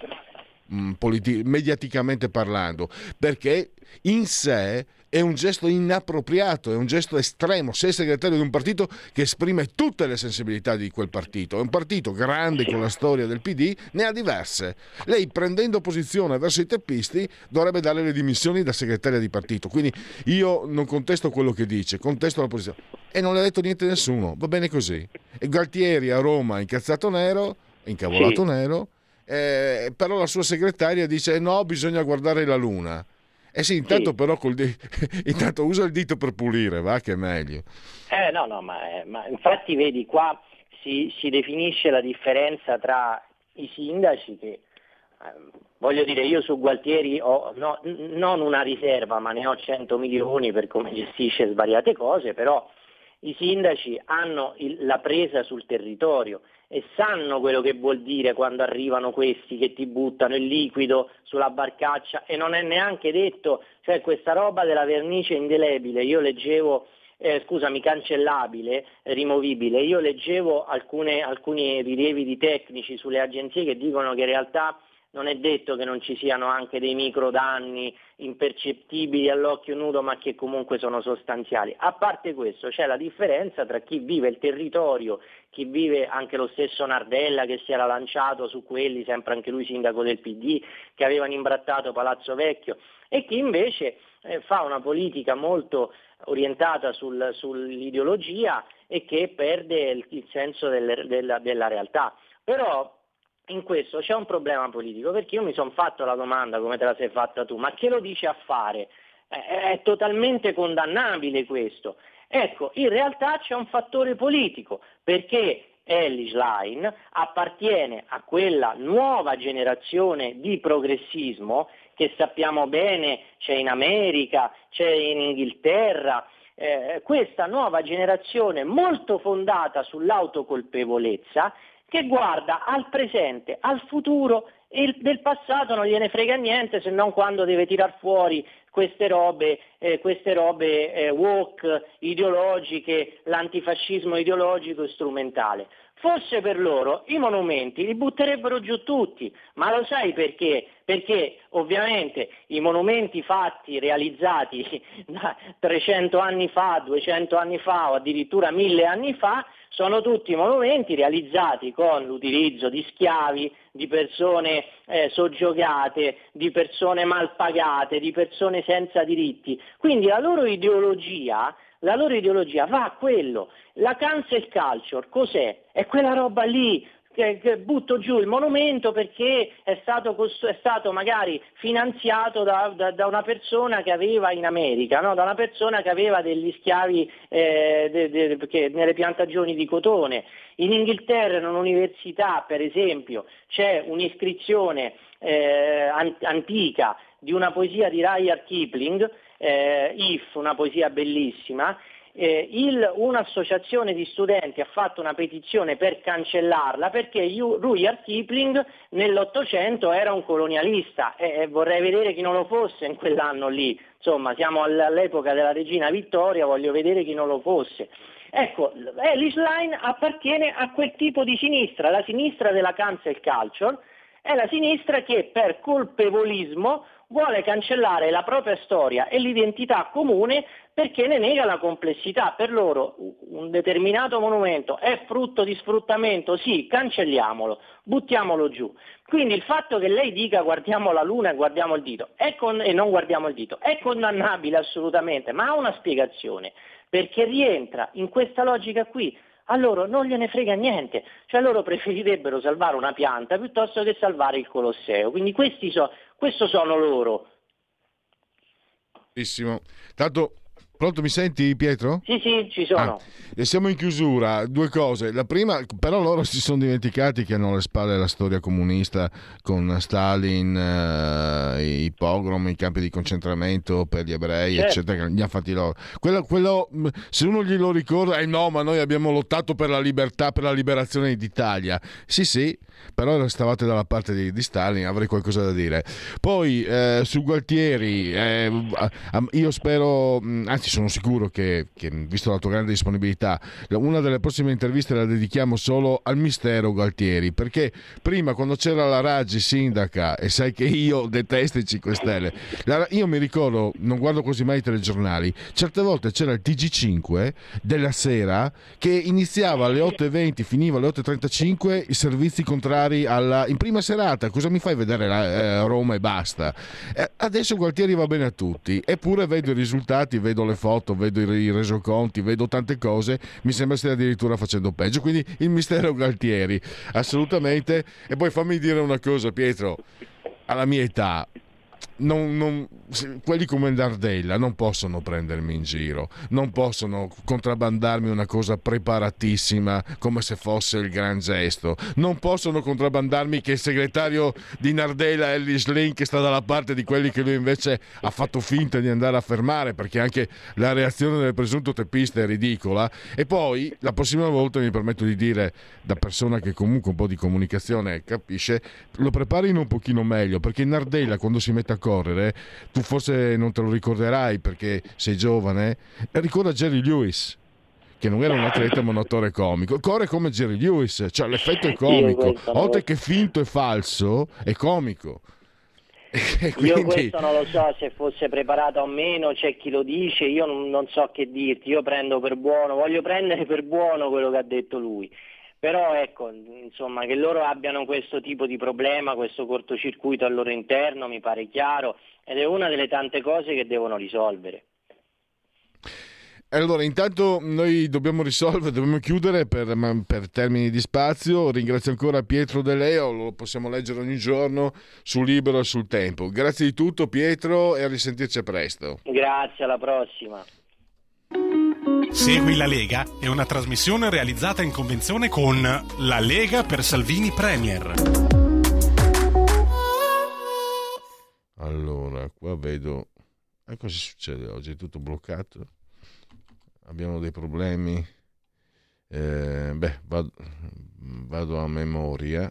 Speaker 1: politi- mediaticamente parlando, perché in sé è un gesto inappropriato, è un gesto estremo. Sei segretario di un partito che esprime tutte le sensibilità di quel partito, è un partito grande con la storia del PD, ne ha diverse. Lei prendendo posizione verso i teppisti dovrebbe dare le dimissioni da segretaria di partito. Quindi io non contesto quello che dice, contesto la posizione. E non le ha detto niente nessuno, va bene così. E Galtieri a Roma incazzato nero, incavolato sì. nero, eh, però la sua segretaria dice no, bisogna guardare la luna. Eh sì, intanto sì. però di- intanto usa il dito per pulire, va che è meglio.
Speaker 3: Eh no, no, ma, eh, ma infatti vedi qua si, si, definisce la differenza tra i sindaci che, eh, voglio dire, io su Gualtieri ho no, non una riserva, ma ne ho 100 milioni per come gestisce svariate cose, però i sindaci hanno il, la presa sul territorio e sanno quello che vuol dire quando arrivano questi che ti buttano il liquido sulla barcaccia e non è neanche detto, cioè questa roba della vernice indelebile, io leggevo, eh, scusami, cancellabile, rimovibile, io leggevo alcune, alcuni rilievi di tecnici sulle agenzie che dicono che in realtà non è detto che non ci siano anche dei microdanni impercettibili all'occhio nudo ma che comunque sono sostanziali. A parte questo c'è la differenza tra chi vive il territorio, chi vive anche lo stesso Nardella che si era lanciato su quelli, sempre anche lui sindaco del PD, che avevano imbrattato Palazzo Vecchio, e chi invece eh, fa una politica molto orientata sul, sull'ideologia e che perde il, il senso del, della, della realtà. Però in questo c'è un problema politico, perché io mi sono fatto la domanda come te la sei fatta tu, ma che lo dice a fare? È, è totalmente condannabile questo. Ecco, in realtà c'è un fattore politico, perché Ellis Line appartiene a quella nuova generazione di progressismo che sappiamo bene c'è in America, c'è in Inghilterra, eh, questa nuova generazione molto fondata sull'autocolpevolezza che guarda al presente, al futuro e del passato non gliene frega niente se non quando deve tirar fuori queste robe, eh, queste robe eh, woke, ideologiche, l'antifascismo ideologico e strumentale. Fosse per loro i monumenti li butterebbero giù tutti, ma lo sai perché? Perché ovviamente i monumenti fatti, realizzati 300 anni fa, 200 anni fa o addirittura 1000 anni fa sono tutti monumenti realizzati con l'utilizzo di schiavi, di persone eh, soggiogate, di persone mal pagate, di persone senza diritti. Quindi la loro ideologia la loro ideologia va a quello. La cancel culture cos'è? È quella roba lì che, che butto giù il monumento perché è stato, è stato magari finanziato da, da, da, una persona che aveva in America, no? da una persona che aveva degli schiavi eh, de, de, che, nelle piantagioni di cotone. In Inghilterra, in un'università, per esempio, c'è un'iscrizione eh, antica di una poesia di Rudyard Kipling, eh, If, una poesia bellissima, eh, il, un'associazione di studenti ha fatto una petizione per cancellarla perché Rudyard Kipling nell'Ottocento era un colonialista e vorrei vedere chi non lo fosse in quell'anno lì, insomma siamo all'epoca della regina Vittoria, voglio vedere chi non lo fosse. Ecco, Ellis Line appartiene a quel tipo di sinistra, la sinistra della cancel culture, è la sinistra che per colpevolismo vuole cancellare la propria storia e l'identità comune perché ne nega la complessità. Per loro un determinato monumento è frutto di sfruttamento, sì, cancelliamolo, buttiamolo giù. Quindi il fatto che lei dica guardiamo la luna e guardiamo il dito con... e non guardiamo il dito è condannabile assolutamente, ma ha una spiegazione, perché rientra in questa logica qui a loro non gliene frega niente, cioè loro preferirebbero salvare una pianta piuttosto che salvare il Colosseo, quindi so, questo sono loro.
Speaker 1: Benissimo. Tanto Pronto, mi senti Pietro?
Speaker 3: Sì, sì, ci sono.
Speaker 1: Ah, siamo in chiusura. Due cose. La prima, però loro si sono dimenticati che hanno alle spalle la storia comunista con Stalin, eh, i pogrom, i campi di concentramento per gli ebrei, certo. eccetera, li hanno fatti loro. Quello, quello, se uno glielo ricorda, eh no, ma noi abbiamo lottato per la libertà, per la liberazione d'Italia. Sì, sì, però stavate dalla parte di, di Stalin, avrei qualcosa da dire. Poi, eh, su Gualtieri, eh, io spero, anzi anzi sono sicuro che, che, visto la tua grande disponibilità, una delle prossime interviste la dedichiamo solo al mistero Galtieri, perché prima quando c'era la Raggi sindaca, e sai che io detesto i 5 Stelle, la, io mi ricordo, non guardo quasi mai i telegiornali, certe volte c'era il TG5 della sera che iniziava alle 8.20, finiva alle 8.35 i servizi contrari alla, in prima serata, cosa mi fai vedere la, eh, Roma e basta? Eh, adesso Gualtieri va bene a tutti, eppure vedo i risultati, vedo le foto, vedo i resoconti, vedo tante cose, mi sembra stia addirittura facendo peggio. Quindi il mistero Galtieri, assolutamente. E poi fammi dire una cosa, Pietro, alla mia età, non, non, quelli come Nardella non possono prendermi in giro, non possono contrabbandarmi una cosa preparatissima come se fosse il gran gesto, non possono contrabbandarmi che il segretario di Nardella Ellis Link sta dalla parte di quelli che lui invece ha fatto finta di andare a fermare perché anche la reazione del presunto teppista è ridicola. E poi la prossima volta mi permetto di dire da persona che comunque un po' di comunicazione capisce, lo preparino un pochino meglio perché Nardella quando si mette a correre, tu forse non te lo ricorderai perché sei giovane, ricorda Jerry Lewis che non era un atleta ma un attore comico, corre come Jerry Lewis, cioè l'effetto è comico, oltre che finto e falso, è comico.
Speaker 3: Quindi... Io questo non lo so se fosse preparato o meno, c'è chi lo dice, io non, non so che dirti, io prendo per buono, voglio prendere per buono quello che ha detto lui. Però ecco, insomma, che loro abbiano questo tipo di problema, questo cortocircuito al loro interno, mi pare chiaro, ed è una delle tante cose che devono risolvere.
Speaker 1: Allora, intanto noi dobbiamo risolvere, dobbiamo chiudere per, per, termini di spazio. Ringrazio ancora Pietro De Leo, lo possiamo leggere ogni giorno su Libero e sul Tempo. Grazie di tutto Pietro e a risentirci presto.
Speaker 3: Grazie, alla prossima.
Speaker 4: Segui la Lega è una trasmissione realizzata in convenzione con La Lega per Salvini Premier.
Speaker 1: Allora, qua vedo... E cosa succede oggi? È tutto bloccato? Abbiamo dei problemi? Eh, beh, vado, vado, a memoria.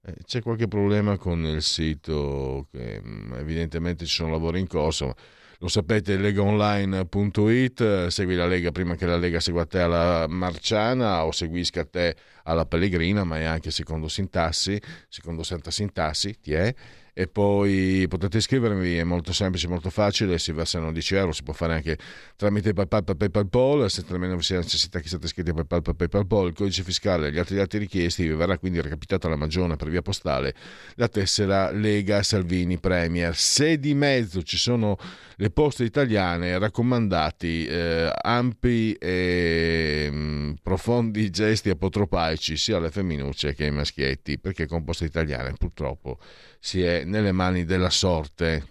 Speaker 1: Eh, c'è qualche problema con il sito, che mm, evidentemente ci sono lavori in corso lo sapete, legaonline.it, segui la Lega prima che la Lega segua te alla Marciana o seguisca te alla Pellegrina, ma è anche secondo Sintassi, secondo Santa Sintassi, ti è. E poi potete iscrivervi, è molto semplice, molto facile, si versano 10 euro, si può fare anche tramite PayPal per PayPal, se almeno vi necessità che siate iscritti a PayPal per PayPal, il codice fiscale e gli altri dati richiesti, vi verrà quindi recapitata la magione per via postale la tessera Lega Salvini Premier. Se di mezzo ci sono le poste italiane, raccomandati eh, ampi e mm, profondi gesti apotropaici sia alle femminucce che ai maschietti, perché con poste italiane purtroppo si è nelle mani della sorte.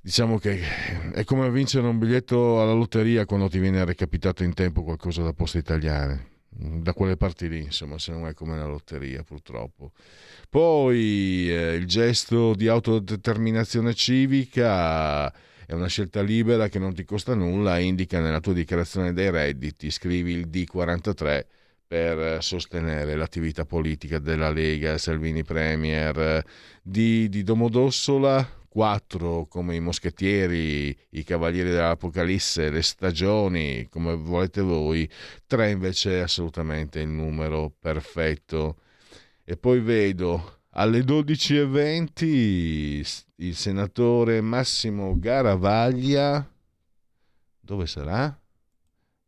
Speaker 1: Diciamo che è come vincere un biglietto alla lotteria quando ti viene recapitato in tempo qualcosa da poste italiane. Da quelle parti lì, insomma, se non è come la lotteria, purtroppo. Poi eh, il gesto di autodeterminazione civica è una scelta libera che non ti costa nulla, indica nella tua dichiarazione dei redditi, scrivi il D43 per sostenere l'attività politica della Lega, Salvini Premier, di, di Domodossola, quattro come i moschettieri, i cavalieri dell'Apocalisse, le stagioni, come volete voi, tre invece è assolutamente il numero perfetto. E poi vedo alle 12.20 il senatore Massimo Garavaglia, dove sarà?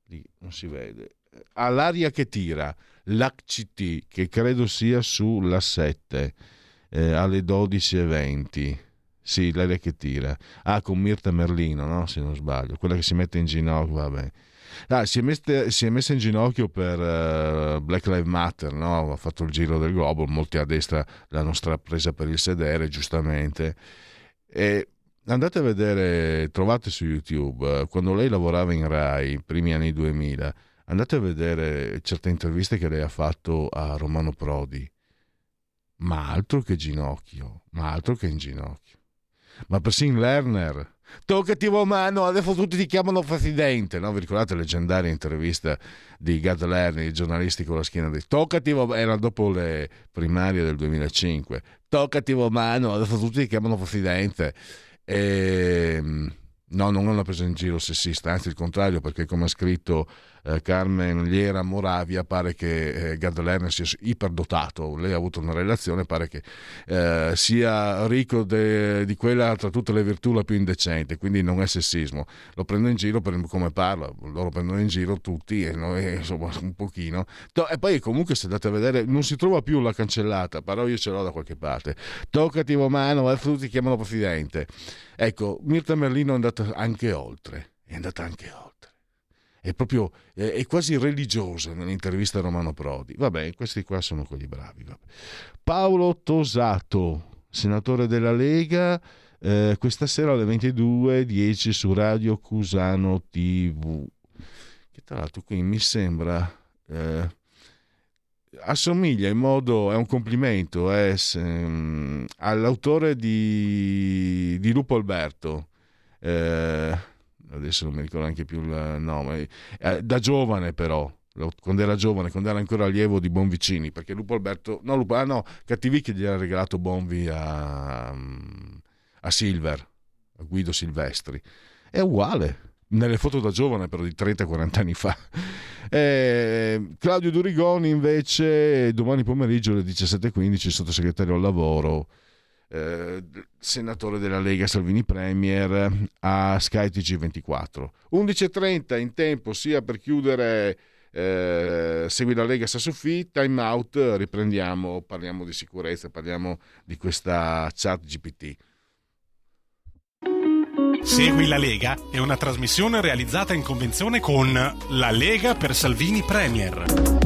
Speaker 1: Lì non si vede. All'aria che tira l'HCT che credo sia sulla 7 eh, alle 12.20 sì, l'aria che tira. Ah con Mirta Merlino no? se non sbaglio. Quella che si mette in ginocchio vabbè Ah, si, è messa, si, è messa, in ginocchio per uh, Black Lives Matter, no? ha fatto il giro del globo, molti a destra l'hanno presa per il sedere, giustamente. E andate a vedere, trovate su YouTube, uh, quando lei lavorava in Rai, primi anni 2000, andate a vedere certe interviste che lei ha fatto a Romano Prodi, ma altro che ginocchio, ma altro che in ginocchio. Ma persino Lerner, toccati mano, adesso tutti ti chiamano presidente, no? Vi ricordate la leggendaria intervista di Gad Lerner, i giornalisti con la schiena di toccati era dopo le primarie del 2005, toccati mano, adesso tutti ti chiamano presidente. E... Ehm, no, non è una presa in giro sessista, anzi il contrario, perché come ha scritto eh, Carmen Liera Moravia pare che eh, Gad Lerner sia iperdotato, lei ha avuto una relazione, pare che eh, sia ricco de, di quella tra tutte le virtù la più indecente, quindi non è sessismo, lo prendo in giro per come parla, loro prendono in giro tutti e noi insomma un pochino. E poi comunque se andate a vedere non si trova più la cancellata, però io ce l'ho da qualche parte. Toccati mano, e tutti chiamano presidente. Ecco, Mirta Merlino è andata anche oltre, è andata anche oltre è proprio è quasi religiosa nell'intervista a Romano Prodi. Vabbè, questi qua sono quelli bravi. Vabbè. Paolo Tosato, senatore della Lega, eh, questa sera alle 22.10 su Radio Cusano TV. Che tra l'altro qui mi sembra... Eh, assomiglia in modo, è un complimento eh, se, um, all'autore di, di Lupo Alberto. Eh, adesso non mi ricordo neanche più il nome, eh, da giovane però, quando era giovane, quando era ancora allievo di Bonvicini, perché Lupo Alberto, no, Lupo, ah no, Cattivicchi gli ha regalato Bonvi a, a Silver, a Guido Silvestri, è uguale, nelle foto da giovane però di 30-40 anni fa. Eh, Claudio Durigoni invece domani pomeriggio alle 17.15 sottosegretario al lavoro eh, senatore della Lega Salvini Premier a Sky TG24. 11.30 in tempo sia per chiudere eh, Segui la Lega Sassofi, time out, riprendiamo, parliamo di sicurezza, parliamo di questa chat GPT.
Speaker 4: Segui la Lega è una trasmissione realizzata in convenzione con La Lega per Salvini Premier.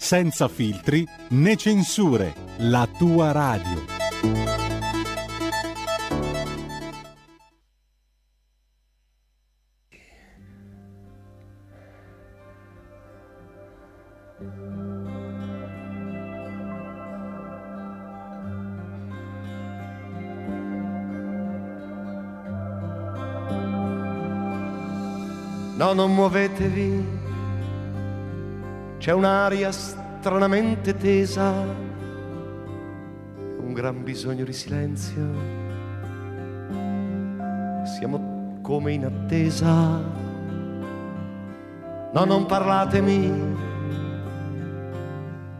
Speaker 5: senza filtri né censure, la tua radio.
Speaker 6: No, non muovetevi, c'è un'aria stranamente tesa, un gran bisogno di silenzio. Siamo come in attesa. No, non parlatemi,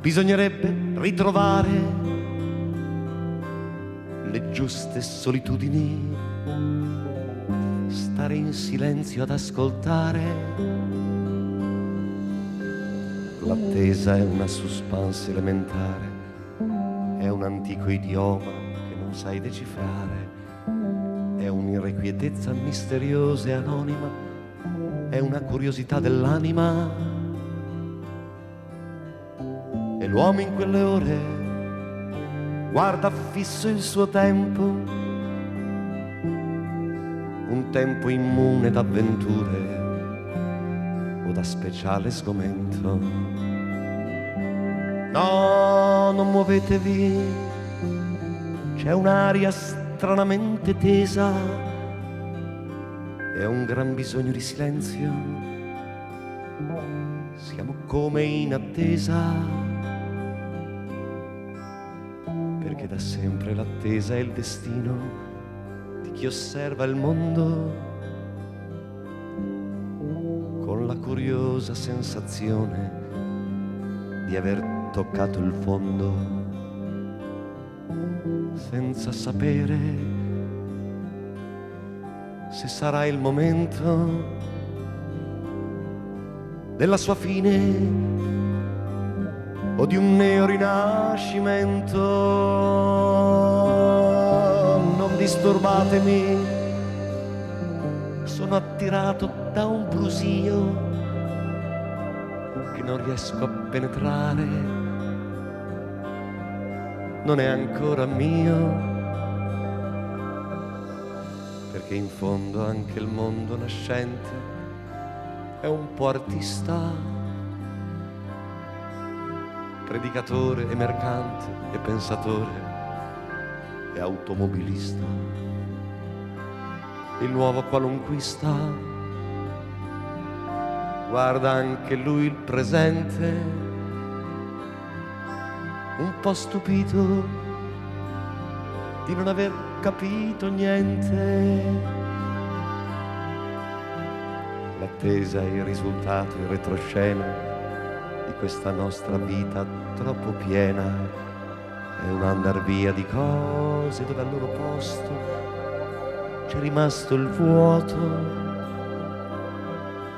Speaker 6: bisognerebbe ritrovare le giuste solitudini stare in silenzio ad ascoltare. L'attesa è una suspense elementare, è un antico idioma che non sai decifrare, è un'irrequietezza misteriosa e anonima, è una curiosità dell'anima. E l'uomo in quelle ore guarda fisso il suo tempo un tempo immune d'avventure o da speciale sgomento. No, non muovetevi, c'è un'aria stranamente tesa. E un gran bisogno di silenzio. Siamo come in attesa, perché da sempre l'attesa è il destino chi osserva il mondo con la curiosa sensazione di aver toccato il fondo senza sapere se sarà il momento della sua fine o di un neo rinascimento. Disturbatemi, sono attirato da un brusio che non riesco a penetrare, non è ancora mio, perché in fondo anche il mondo nascente è un po' artista, predicatore e mercante e pensatore e automobilista, il nuovo qualunquista, guarda anche lui il presente, un po' stupito di non aver capito niente. L'attesa è il risultato, il retroscena di questa nostra vita troppo piena è un andar via di cose dove al loro posto c'è rimasto il vuoto,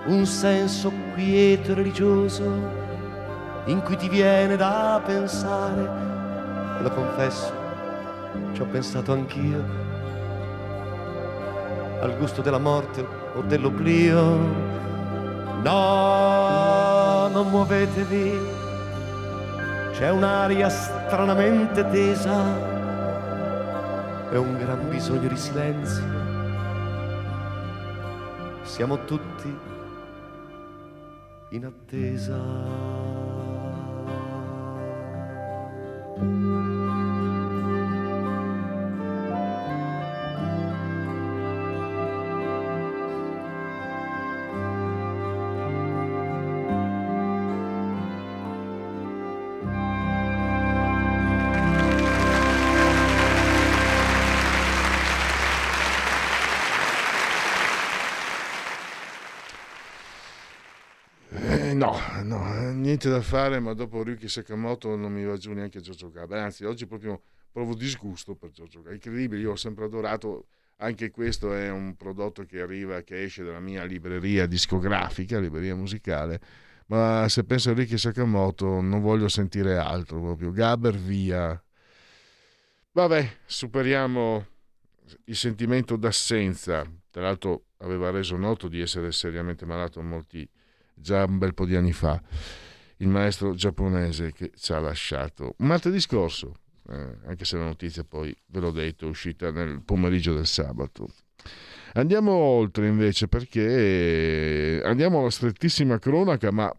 Speaker 6: un senso quieto e religioso in cui ti viene da pensare, lo confesso, ci ho pensato anch'io, al gusto della morte o dell'oblio. No, non muovetevi, c'è un'aria stranamente tesa e un gran bisogno di silenzio. Siamo tutti in attesa.
Speaker 1: Niente da fare, ma dopo Ryuki Sakamoto non mi va giù neanche Giorgio Gaber. Anzi, oggi proprio provo disgusto per Giorgio Gaber. Incredibile, io ho sempre adorato. Anche questo è un prodotto che arriva, che esce dalla mia libreria discografica, libreria musicale. Ma se penso a Ricky Sakamoto non voglio sentire altro proprio. Gaber via. Vabbè, superiamo il sentimento d'assenza tra l'altro aveva reso noto di essere seriamente malato molti, già un bel po' di anni fa, il maestro giapponese che ci ha lasciato martedì scorso, eh, anche se la notizia poi, ve l'ho detto, è uscita nel pomeriggio del sabato. Andiamo oltre invece perché andiamo alla strettissima cronaca, ma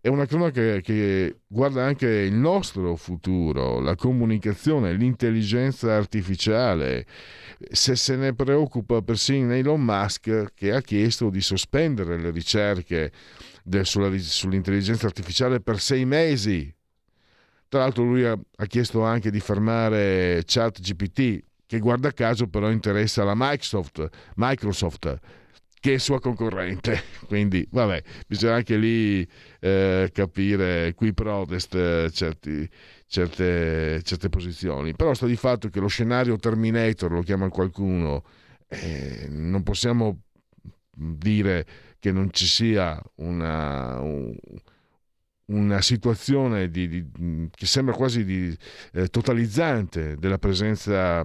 Speaker 1: è una cronaca che guarda anche il nostro futuro, la comunicazione, l'intelligenza artificiale. Se se ne preoccupa persino Elon Musk che ha chiesto di sospendere le ricerche de, sulla, sull'intelligenza artificiale per sei mesi. Tra l'altro lui ha, ha chiesto anche di fermare ChatGPT, che guarda caso però interessa la Microsoft, Microsoft che è sua concorrente. Quindi, vabbè, bisogna anche lì eh, capire qui protest eh, certi, certe, certe, posizioni. Però sta di fatto che lo scenario Terminator, lo chiama qualcuno, eh, non possiamo dire che non ci sia una, un, una situazione di, di, che sembra quasi di, eh, totalizzante della presenza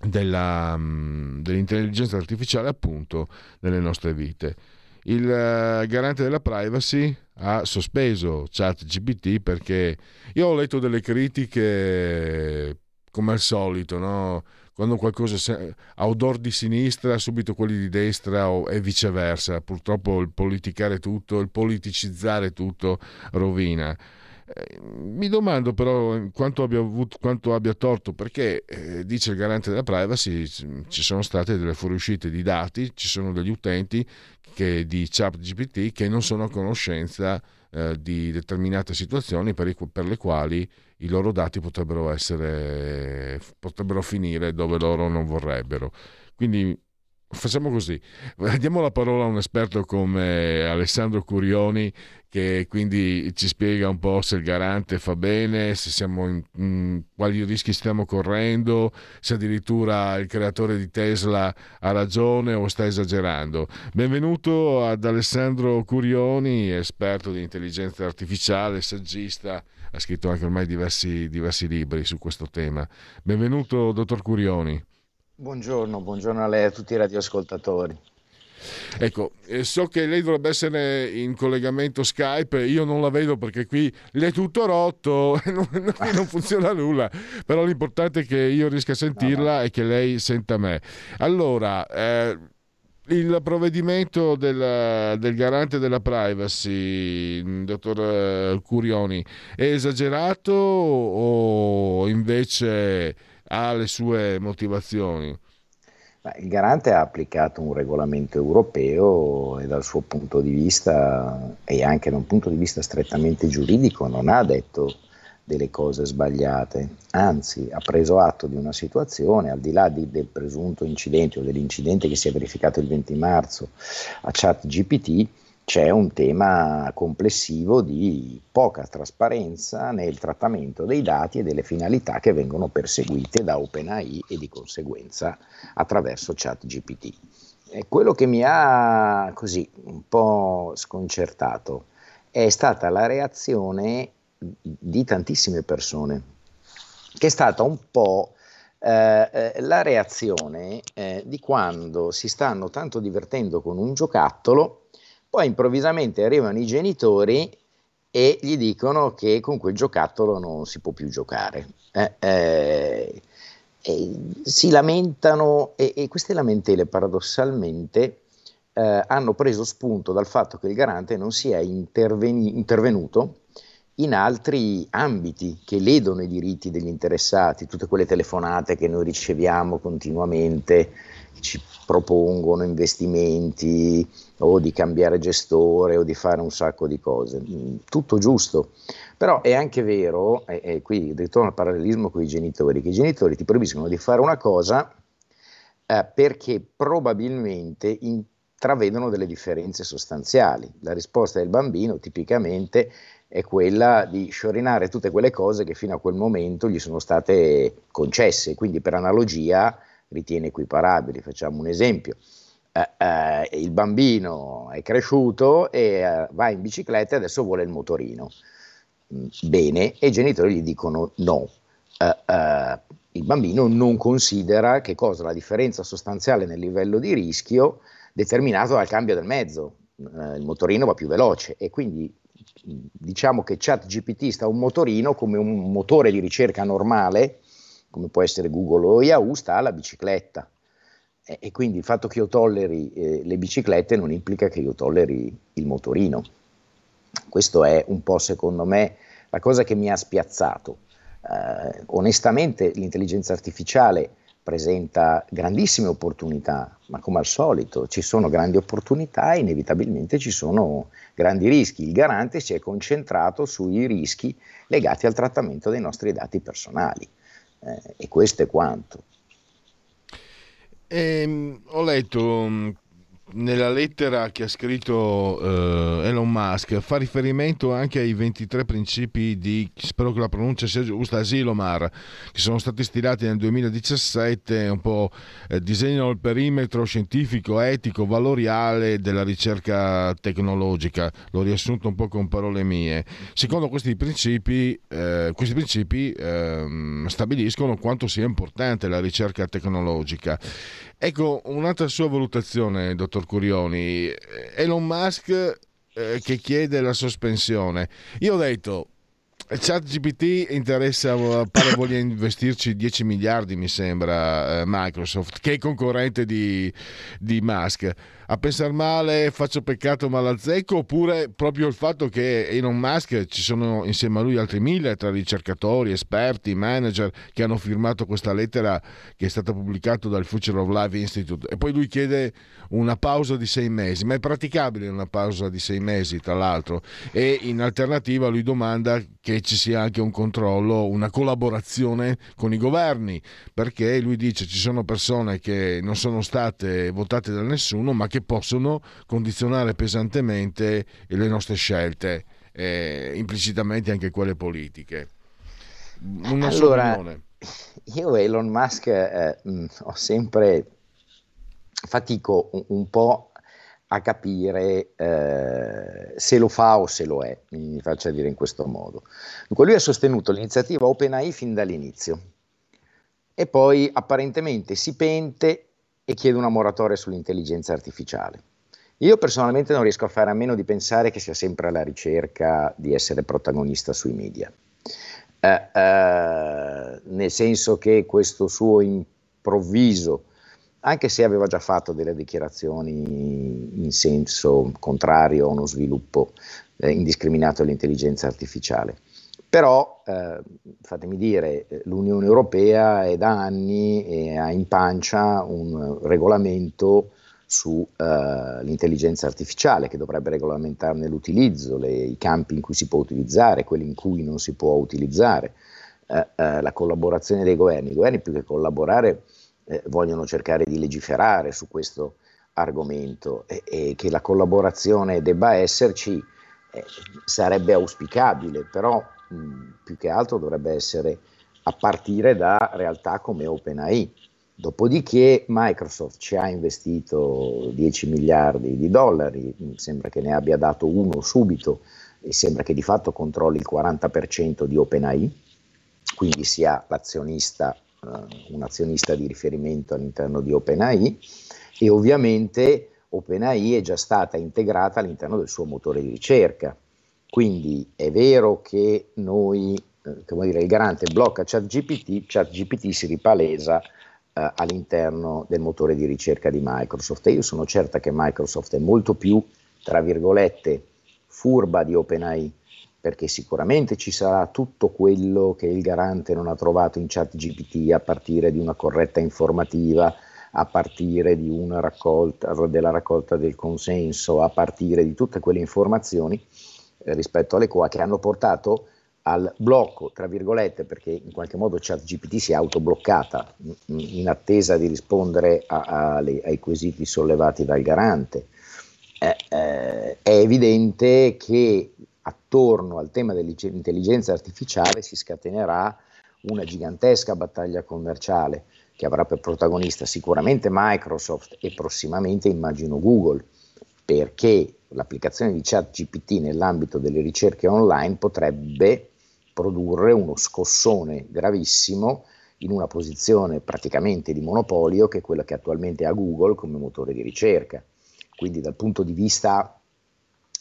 Speaker 1: della, mm, dell'intelligenza artificiale appunto nelle nostre vite. Il uh, garante della privacy ha sospeso ChatGPT perché io ho letto delle critiche come al solito, no? Quando qualcosa ha odor di sinistra, subito quelli di destra o, e viceversa. Purtroppo il politicare tutto, il politicizzare tutto rovina. Eh, mi domando però quanto abbia, avuto, quanto abbia torto perché eh, dice il garante della privacy ci sono state delle fuoriuscite di dati, ci sono degli utenti che, di ChatGPT che non sono a conoscenza eh, di determinate situazioni per, i, per, le quali i loro dati potrebbero, essere, potrebbero finire dove loro non vorrebbero. Quindi facciamo così, diamo la parola a un esperto come Alessandro Curioni che quindi ci spiega un po' se il garante fa bene, in, in, quali rischi stiamo correndo, se addirittura il creatore di Tesla ha ragione o sta esagerando. Benvenuto ad Alessandro Curioni, esperto di intelligenza artificiale, saggista, ha scritto anche ormai diversi, diversi libri su questo tema. Benvenuto, dottor Curioni.
Speaker 7: Buongiorno, buongiorno a lei e a tutti i radioascoltatori.
Speaker 1: Ecco, eh, so che lei dovrebbe essere in collegamento Skype, io non la vedo perché qui è tutto rotto, non, non funziona nulla, però l'importante è che io riesca a sentirla e che lei senta me. Allora, eh, il provvedimento del, del, garante della privacy, dottor eh, Curioni, è esagerato o invece ha le sue motivazioni?
Speaker 7: Il garante ha applicato un regolamento europeo e dal suo punto di vista e anche da un punto di vista strettamente giuridico non ha detto delle cose sbagliate, anzi ha preso atto di una situazione al di là di, del presunto incidente o dell'incidente che si è verificato il 20 marzo a ChatGPT c'è un tema complessivo di poca trasparenza nel trattamento dei dati e delle finalità che vengono perseguite da OpenAI e di conseguenza attraverso ChatGPT. E quello che mi ha così un po' sconcertato è stata la reazione di tantissime persone, che è stata un po' eh, eh, la reazione eh, di quando si stanno tanto divertendo con un giocattolo poi improvvisamente arrivano i genitori e gli dicono che con quel giocattolo non si può più giocare. Eh, eh, si lamentano e, queste lamentele paradossalmente eh, hanno preso spunto dal fatto che il garante non sia interveni- intervenuto in altri ambiti che ledono i diritti degli interessati, tutte quelle telefonate che noi riceviamo continuamente, ci propongono investimenti o di cambiare gestore o di fare un sacco di cose. Mm, tutto giusto, però è anche vero, e, e qui ritorno al parallelismo con i genitori, che i genitori ti proibiscono di fare una cosa eh, perché probabilmente intravedono delle differenze sostanziali. La risposta del bambino tipicamente è quella di sciorinare tutte quelle cose che fino a quel momento gli sono state concesse, quindi per analogia ritiene equiparabili. Facciamo un esempio. Eh, eh, il bambino è cresciuto e eh, va in bicicletta e adesso vuole il motorino. Mm, bene, e i genitori gli dicono no. Eh, il bambino non considera che cosa la differenza sostanziale nel livello di rischio determinato dal cambio del mezzo. Il motorino va più veloce e quindi diciamo che ChatGPT sta un motorino come un motore di ricerca normale, come può essere Google o Yahoo, sta alla bicicletta. E, quindi il fatto che io tolleri eh, le biciclette non implica che io tolleri il motorino. Questo è un po' secondo me la cosa che mi ha spiazzato eh, onestamente l'intelligenza artificiale presenta grandissime opportunità, ma come al solito ci sono grandi opportunità e inevitabilmente ci sono grandi rischi. Il garante si è concentrato sui rischi legati al trattamento dei nostri dati personali eh, e questo è quanto.
Speaker 1: Eh, ho letto nella lettera che ha scritto uh, Elon Musk fa riferimento anche ai 23 principi di, spero che la pronuncia sia giusta, Asilomar, che sono stati stilati nel 2017, un po' eh, disegnano il perimetro scientifico, etico, valoriale della ricerca tecnologica, l'ho riassunto un po' con parole mie. Secondo questi principi, eh, questi principi eh, stabiliscono quanto sia importante la ricerca tecnologica Ecco, un'altra sua valutazione, dottor Curioni. Elon Musk eh, che chiede la sospensione. Io ho detto, ChatGPT interessa, pare voglia investirci 10 miliardi, mi sembra, eh, Microsoft, che è concorrente di, di Musk a pensare male faccio peccato malazzecco oppure proprio il fatto che Elon Musk ci sono insieme a lui altri mille tra ricercatori, esperti, manager che hanno firmato questa lettera che è stata pubblicata dal Future of Life Institute. E poi lui chiede una pausa di sei mesi, ma è praticabile una pausa di sei mesi tra l'altro? E in alternativa lui domanda che ci sia anche un controllo, una collaborazione con i governi perché lui dice ci sono persone che non sono state votate da nessuno ma che che possono condizionare pesantemente le nostre scelte, eh, implicitamente anche quelle politiche.
Speaker 7: Una allora, io Elon Musk eh, mh, ho sempre fatico un, un po' a capire eh, se lo fa o se lo è, mi faccia dire in questo modo. Dunque lui ha sostenuto l'iniziativa OpenAI fin dall'inizio e poi apparentemente si pente e chiede una moratoria sull'intelligenza artificiale. Io personalmente non riesco a fare a meno di pensare che sia sempre alla ricerca di essere protagonista sui media. Eh, eh, nel senso che questo suo improvviso, anche se aveva già fatto delle dichiarazioni in senso contrario a uno sviluppo eh, indiscriminato dell'intelligenza artificiale, però, eh, fatemi dire, l'Unione Europea è da anni e ha in pancia un regolamento sull'intelligenza uh, artificiale che dovrebbe regolamentarne l'utilizzo, le, i campi in cui si può utilizzare, quelli in cui non si può utilizzare, uh, uh, la collaborazione dei governi. I governi più che collaborare eh, vogliono cercare di legiferare su questo argomento e, e che la collaborazione debba esserci eh, sarebbe auspicabile, però mh, più che altro dovrebbe essere a partire da realtà come OpenAI. Dopodiché Microsoft ci ha investito 10 miliardi di dollari, sembra che ne abbia dato uno subito e sembra che di fatto controlli il 40% di OpenAI, quindi sia l'azionista, uh, un azionista di riferimento all'interno di OpenAI e ovviamente OpenAI è già stata integrata all'interno del suo motore di ricerca. Quindi è vero che noi, eh, come dire, il garante blocca ChatGPT, ChatGPT si ripalesa eh, all'interno del motore di ricerca di Microsoft. E io sono certa che Microsoft è molto più, tra virgolette, furba di OpenAI, perché sicuramente ci sarà tutto quello che il garante non ha trovato in ChatGPT a partire di una corretta informativa, a partire raccolta, della raccolta del consenso, a partire di tutte quelle informazioni rispetto alle quali che hanno portato al blocco, tra virgolette, perché in qualche modo ChatGPT si è autobloccata in attesa di rispondere a, a, ai quesiti sollevati dal garante. Eh, eh, è evidente che attorno al tema dell'intelligenza artificiale si scatenerà una gigantesca battaglia commerciale che avrà per protagonista sicuramente Microsoft e prossimamente immagino Google, perché l'applicazione di ChatGPT nell'ambito delle ricerche online potrebbe produrre uno scossone gravissimo in una posizione praticamente di monopolio che è quella che attualmente ha Google come motore di ricerca. Quindi dal punto di vista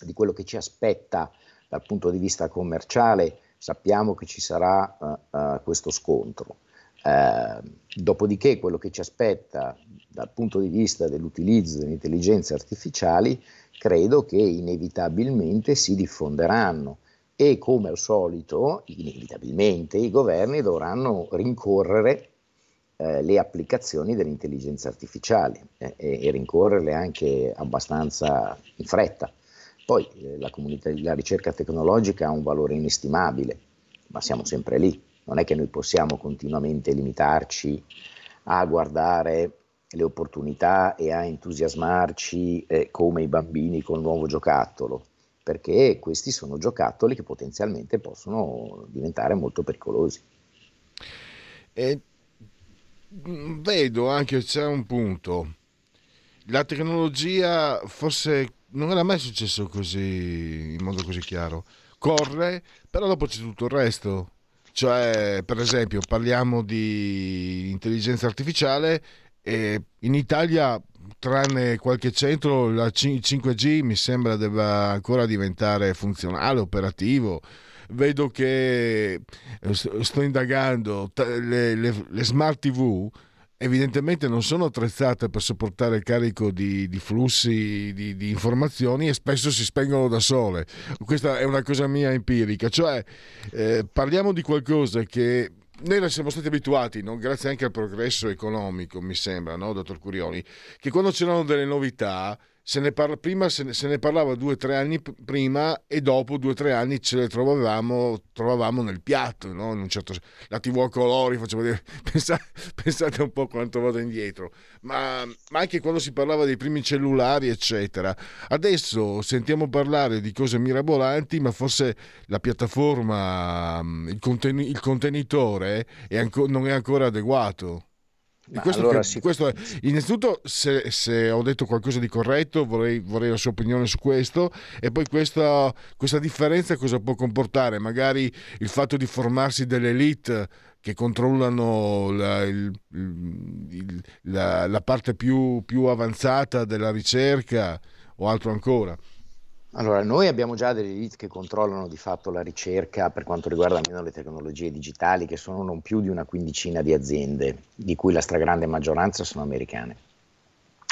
Speaker 7: di quello che ci aspetta dal punto di vista commerciale sappiamo che ci sarà uh, uh, questo scontro. Uh, dopodiché quello che ci aspetta dal punto di vista dell'utilizzo delle intelligenze artificiali credo che inevitabilmente si diffonderanno e come al solito, inevitabilmente, i governi dovranno rincorrere eh, le applicazioni dell'intelligenza artificiale eh, e, rincorrerle anche abbastanza in fretta. Poi eh, la, comunità, la ricerca tecnologica ha un valore inestimabile, ma siamo sempre lì. Non è che noi possiamo continuamente limitarci a guardare le opportunità e a entusiasmarci eh, come i bambini col nuovo giocattolo perché questi sono giocattoli che potenzialmente possono diventare molto pericolosi.
Speaker 1: E mm, vedo anche c'è un punto. La tecnologia forse non era mai successo così in modo così chiaro. Corre, però dopo c'è tutto il resto. Cioè, per esempio, parliamo di intelligenza artificiale e in Italia tranne qualche centro, la 5G mi sembra debba ancora diventare funzionale, operativo. Vedo che eh, sto indagando le, le, le smart TV evidentemente non sono attrezzate per sopportare il carico di, di flussi di, di, informazioni e spesso si spengono da sole. Questa è una cosa mia empirica, cioè eh, parliamo di qualcosa che noi siamo stati abituati, no? grazie anche al progresso economico, mi sembra, no, dottor Curioni, che quando c'erano delle novità se ne parla, prima se ne, se ne, parlava due o tre anni prima e dopo due o tre anni ce le trovavamo, trovavamo nel piatto, no? In un certo, la tv a colori, facciamo dire, pensate, pensate un po' quanto vado indietro, ma, ma, anche quando si parlava dei primi cellulari, eccetera. Adesso sentiamo parlare di cose mirabolanti, ma forse la piattaforma, il, conten- il contenitore è anco- non è ancora adeguato. Questo, allora che, sì. questo è, innanzitutto, se, se, ho detto qualcosa di corretto, vorrei, vorrei, la sua opinione su questo. E poi questa, questa, differenza cosa può comportare? Magari il fatto di formarsi delle elite che controllano la, il, il, la, la parte più, più avanzata della ricerca o altro ancora.
Speaker 7: Allora, noi abbiamo già delle elite che controllano di fatto la ricerca per quanto riguarda almeno le tecnologie digitali, che sono non più di una quindicina di aziende, di cui la stragrande maggioranza sono americane.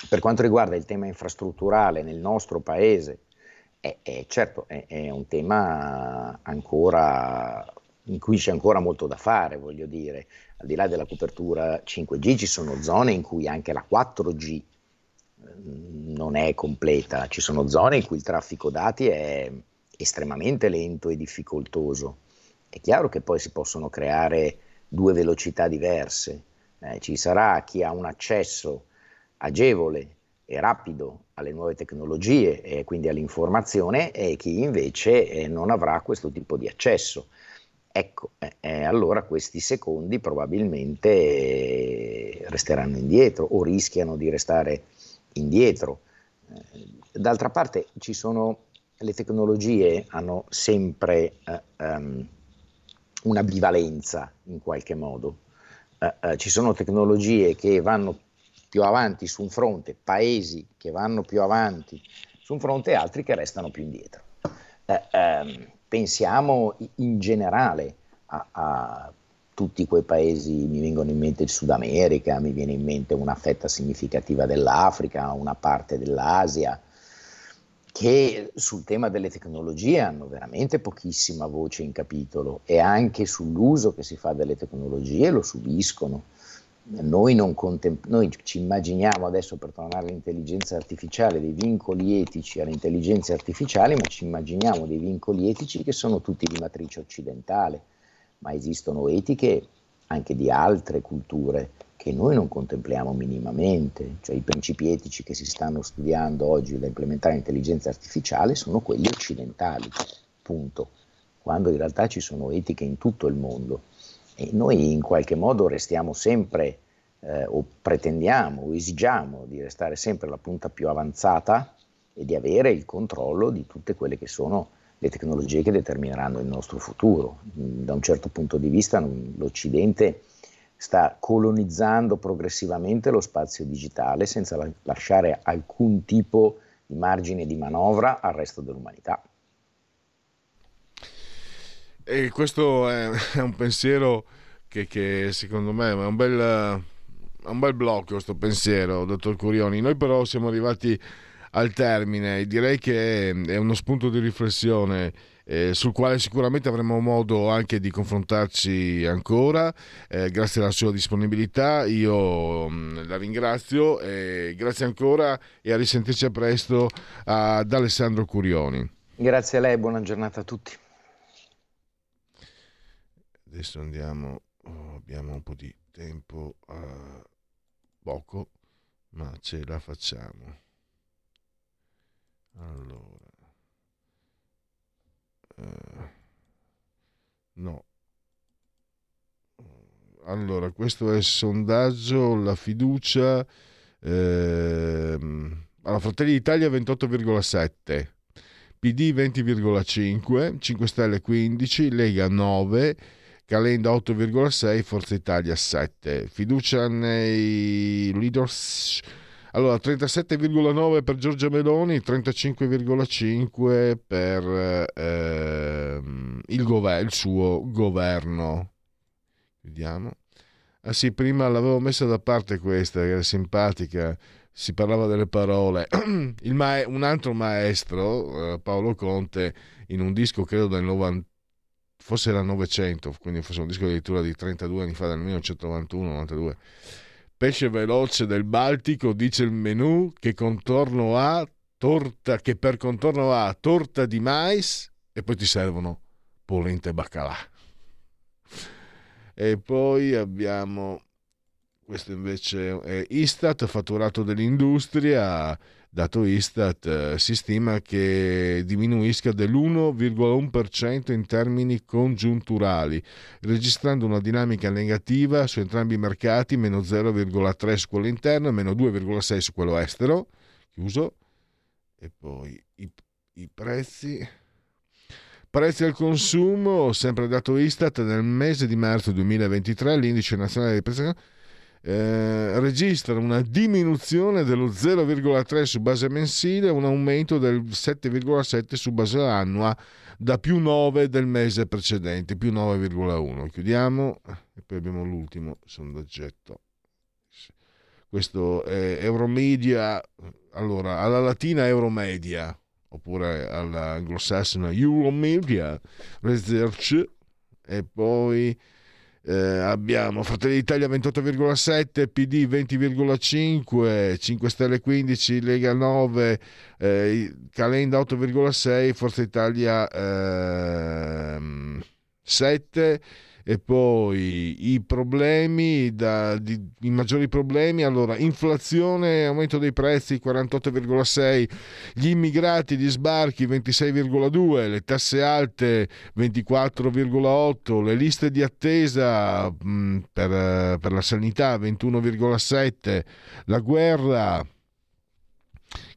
Speaker 7: Per quanto riguarda il tema infrastrutturale nel nostro paese, è, è certo, è, è un tema ancora in cui c'è ancora molto da fare, voglio dire, al di là della copertura 5G ci sono zone in cui anche la 4G non è completa, ci sono zone in cui il traffico dati è estremamente lento e difficoltoso. È chiaro che poi si possono creare due velocità diverse, eh, ci sarà chi ha un accesso agevole e rapido alle nuove tecnologie e quindi all'informazione e chi invece eh, non avrà questo tipo di accesso. Ecco, eh, eh allora questi secondi probabilmente eh, resteranno indietro o rischiano di restare indietro. Eh, d'altra parte ci sono, le tecnologie hanno sempre eh, um, una bivalenza in qualche modo. Eh, eh, ci sono tecnologie che vanno più avanti su un fronte, paesi che vanno più avanti su un fronte e altri che restano più indietro. Eh, ehm, pensiamo in generale a, a tutti quei paesi, mi vengono in mente il Sud America, mi viene in mente una fetta significativa dell'Africa, una parte dell'Asia, che sul tema delle tecnologie hanno veramente pochissima voce in capitolo e anche sull'uso che si fa delle tecnologie lo subiscono. Noi, contem- noi ci immaginiamo adesso, per tornare all'intelligenza artificiale, dei vincoli etici alle intelligenze artificiali, ma ci immaginiamo dei vincoli etici che sono tutti di matrice occidentale ma esistono etiche anche di altre culture che noi non contempliamo minimamente, cioè i principi etici che si stanno studiando oggi da implementare l'intelligenza artificiale sono quelli occidentali, punto, quando in realtà ci sono etiche in tutto il mondo. E noi in qualche modo restiamo sempre eh, o pretendiamo o esigiamo di restare sempre la punta più avanzata e di avere il controllo di tutte quelle che sono le tecnologie che determineranno il nostro futuro. Da un certo punto di vista l'Occidente sta colonizzando progressivamente lo spazio digitale senza la- lasciare alcun tipo di margine di manovra al resto dell'umanità.
Speaker 1: E questo è, è un pensiero che, che, secondo me è un bel, un bel blocco, questo pensiero, dottor Curioni. Noi però siamo arrivati al termine, direi che è uno spunto di riflessione eh, sul quale sicuramente avremo modo anche di confrontarci ancora. Eh, grazie alla sua disponibilità, io mh, mm, la ringrazio e grazie ancora e a risentirci a presto ad Alessandro Curioni.
Speaker 7: Grazie a lei, buona giornata a tutti.
Speaker 1: Adesso andiamo, oh, abbiamo un po' di tempo, uh, poco, ma ce la facciamo. Allora. Eh, no. Allora, questo è il sondaggio, la fiducia. Ehm, allora, Fratelli d'Italia 28,7, PD 20,5, 5 Stelle 15, Lega 9, Calenda 8,6, Forza Italia 7. Fiducia nei leaders allora, 37,9 per Giorgia Meloni, 35,5 per eh, il, gover- il suo governo. Vediamo. Ah sì, prima l'avevo messa da parte questa, che era simpatica, si parlava delle parole. Ma- un altro maestro, eh, Paolo Conte, in un disco credo del 90, forse era 900, quindi forse un disco addirittura di 32 anni fa, del 1991-92 pesce veloce del Baltico, dice il menù che contorno ha torta, che per contorno ha torta di mais e poi ti servono polenta e baccalà. E poi abbiamo questo invece è Istat, fatturato dell'industria, dato Istat, eh, si stima che diminuisca dell'1,1% in termini congiunturali, registrando una dinamica negativa su entrambi i mercati, meno 0,3 su quello interno e meno 2,6 su quello estero. Chiuso. E poi i, i prezzi. Prezzi al consumo, sempre dato Istat, nel mese di marzo 2023 l'indice nazionale dei prezzi eh, registra una diminuzione dello 0,3 su base mensile e un aumento del 7,7 su base annua da più 9 del mese precedente, più 9,1. Chiudiamo e poi abbiamo l'ultimo sondaggetto. Questo è Euromedia, allora alla latina Euromedia oppure all'anglosassone Euromedia Research e poi eh, abbiamo Fratelli d'Italia 28,7, PD 20,5, 5 Stelle 15, Lega 9, eh, Calenda 8,6, Forza Italia eh, 7 e poi i problemi, da, di, i maggiori problemi, allora inflazione, aumento dei prezzi 48,6, gli immigrati, gli sbarchi 26,2, le tasse alte 24,8, le liste di attesa mh, per, per la sanità 21,7, la guerra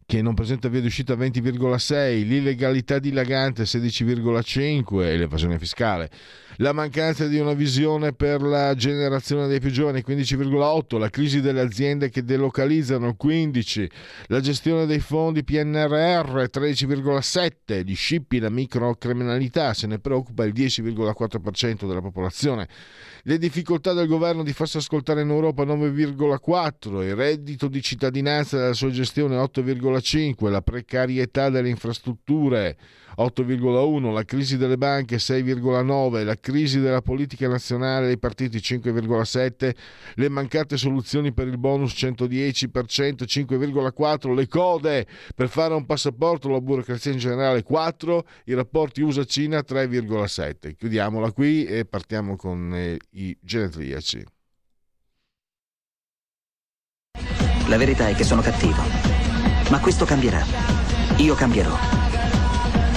Speaker 1: che non presenta via d'uscita 20,6, l'illegalità dilagante 16,5 e l'evasione fiscale la mancanza di una visione per la generazione dei più giovani 15,8, la crisi delle aziende che delocalizzano 15, la gestione dei fondi PNRR 13,7, gli scippi, la microcriminalità se ne preoccupa il 10,4% della popolazione, le difficoltà del governo di farsi ascoltare in Europa 9,4, il reddito di cittadinanza della sua gestione 8,5, la precarietà delle infrastrutture 8,1, la crisi delle banche 6,9, la crisi della politica nazionale dei partiti 5,7, le mancate soluzioni per il bonus 110%, 5,4, le code per fare un passaporto, la burocrazia in generale 4, i rapporti USA-Cina 3,7. Chiudiamola qui e partiamo con eh, i genetriaci.
Speaker 8: La verità è che sono cattivo, ma questo cambierà. Io cambierò.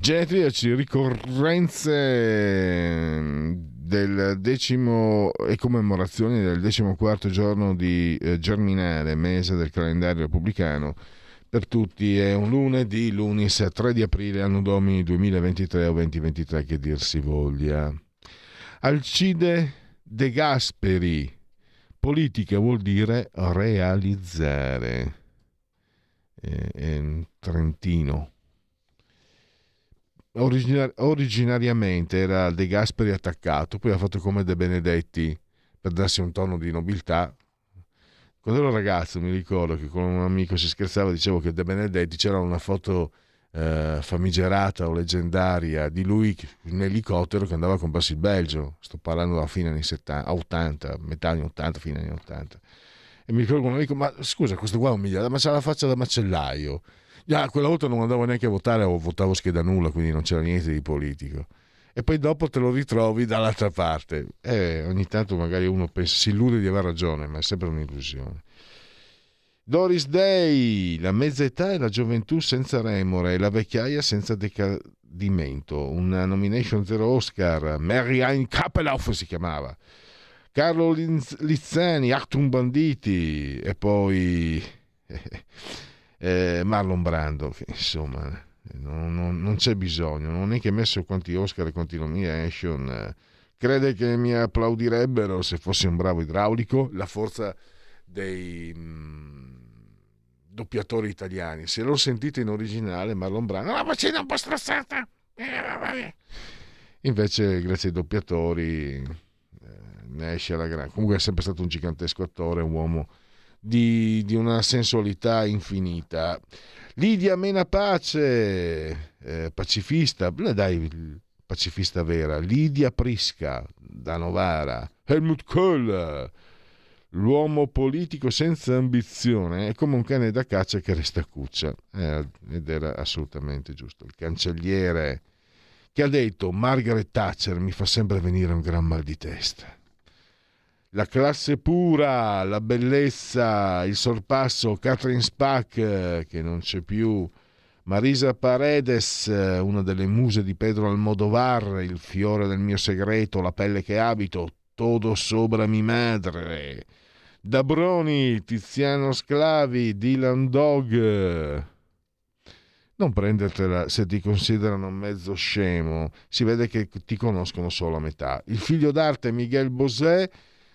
Speaker 1: Genetriaci, ricorrenze del decimo e commemorazioni del decimoquarto giorno di eh, Germinale, mese del calendario repubblicano. Per tutti è un lunedì, lunis 3 di aprile, anno domini 2023 o 2023 che dir si voglia. Alcide De Gasperi, politica vuol dire realizzare. È, è un trentino originar- originariamente era De Gasperi attaccato, poi ha fatto come De Benedetti per darsi un tono di nobiltà. Quando ero ragazzo mi ricordo che con un amico si scherzava, dicevo che De Benedetti c'era una foto eh, famigerata o leggendaria di lui in elicottero che andava a comprarsi il Belgio. Sto parlando dalla fine anni 70, 80, metà anni 80, fine anni 80. E mi ricordo un amico, ma scusa, questo qua è un miliardo, ma c'ha la faccia da macellaio Yeah, quella volta non andavo neanche a votare o votavo scheda nulla, quindi non c'era niente di politico. E poi dopo te lo ritrovi dall'altra parte. E ogni tanto magari uno pensa, si illude di aver ragione, ma è sempre un'illusione. Doris Day, la mezza età e la gioventù senza remore e la vecchiaia senza decadimento. Una nomination zero Oscar. Mary Ann Kappelauf si chiamava. Carlo Lizzani, Achtung Banditi e poi eh, Marlon Brando, che insomma non, non, non, c'è bisogno, non è che messo quanti Oscar e quanti nomination, eh, crede che mi applaudirebbero se fossi un bravo idraulico, la forza dei mh, mm, doppiatori italiani, se l'ho sentito in originale Marlon Brando, la è un po' strozzata, eh, invece grazie ai doppiatori eh, ne esce la grande, comunque è sempre stato un gigantesco attore, un uomo di, di una sensualità infinita. Lidia Mena Pace, eh, pacifista, dai, pacifista vera, Lidia Prisca da Novara, Helmut Kohl, l'uomo politico senza ambizione, è come un cane da caccia che resta cuccia, eh, ed era assolutamente giusto. Il cancelliere che ha detto Margaret Thatcher mi fa sempre venire un gran mal di testa la classe pura, la bellezza, il sorpasso, Catherine Spack che non c'è più, Marisa Paredes, una delle muse di Pedro Almodovar, il fiore del mio segreto, la pelle che abito, todo sobra mi madre. Dabroni, Tiziano Sclavi, Dylan Dog. Non prendertela se ti considerano mezzo scemo, si vede che ti conoscono solo a metà. Il figlio d'arte Miguel Bosé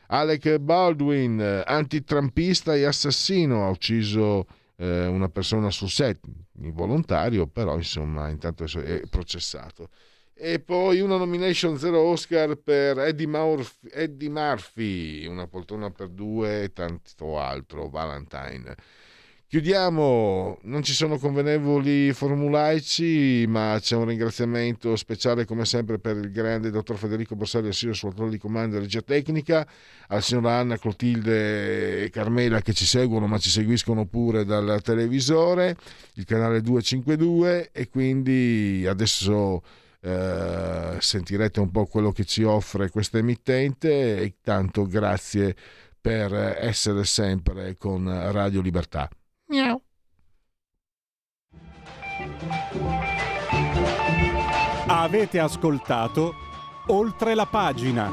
Speaker 1: Alec Baldwin, antitrampista e assassino, ha ucciso eh, una persona sul set, involontario, però insomma intanto è processato. E poi una nomination zero Oscar per Eddie Murphy, Eddie Murphy una poltrona per due e tanto altro, Valentine. Chiudiamo, non ci sono convenevoli formulaici, ma c'è un ringraziamento speciale come sempre per il grande dottor Federico Borsari, assiso sul controllo di comando e regia tecnica, alla signora Anna Clotilde e Carmela che ci seguono ma ci seguiscono pure dal televisore, il canale 252 e quindi adesso eh, sentirete un po' quello che ci offre questa emittente e tanto grazie per essere sempre con Radio Libertà. Miau.
Speaker 5: Avete ascoltato oltre la pagina.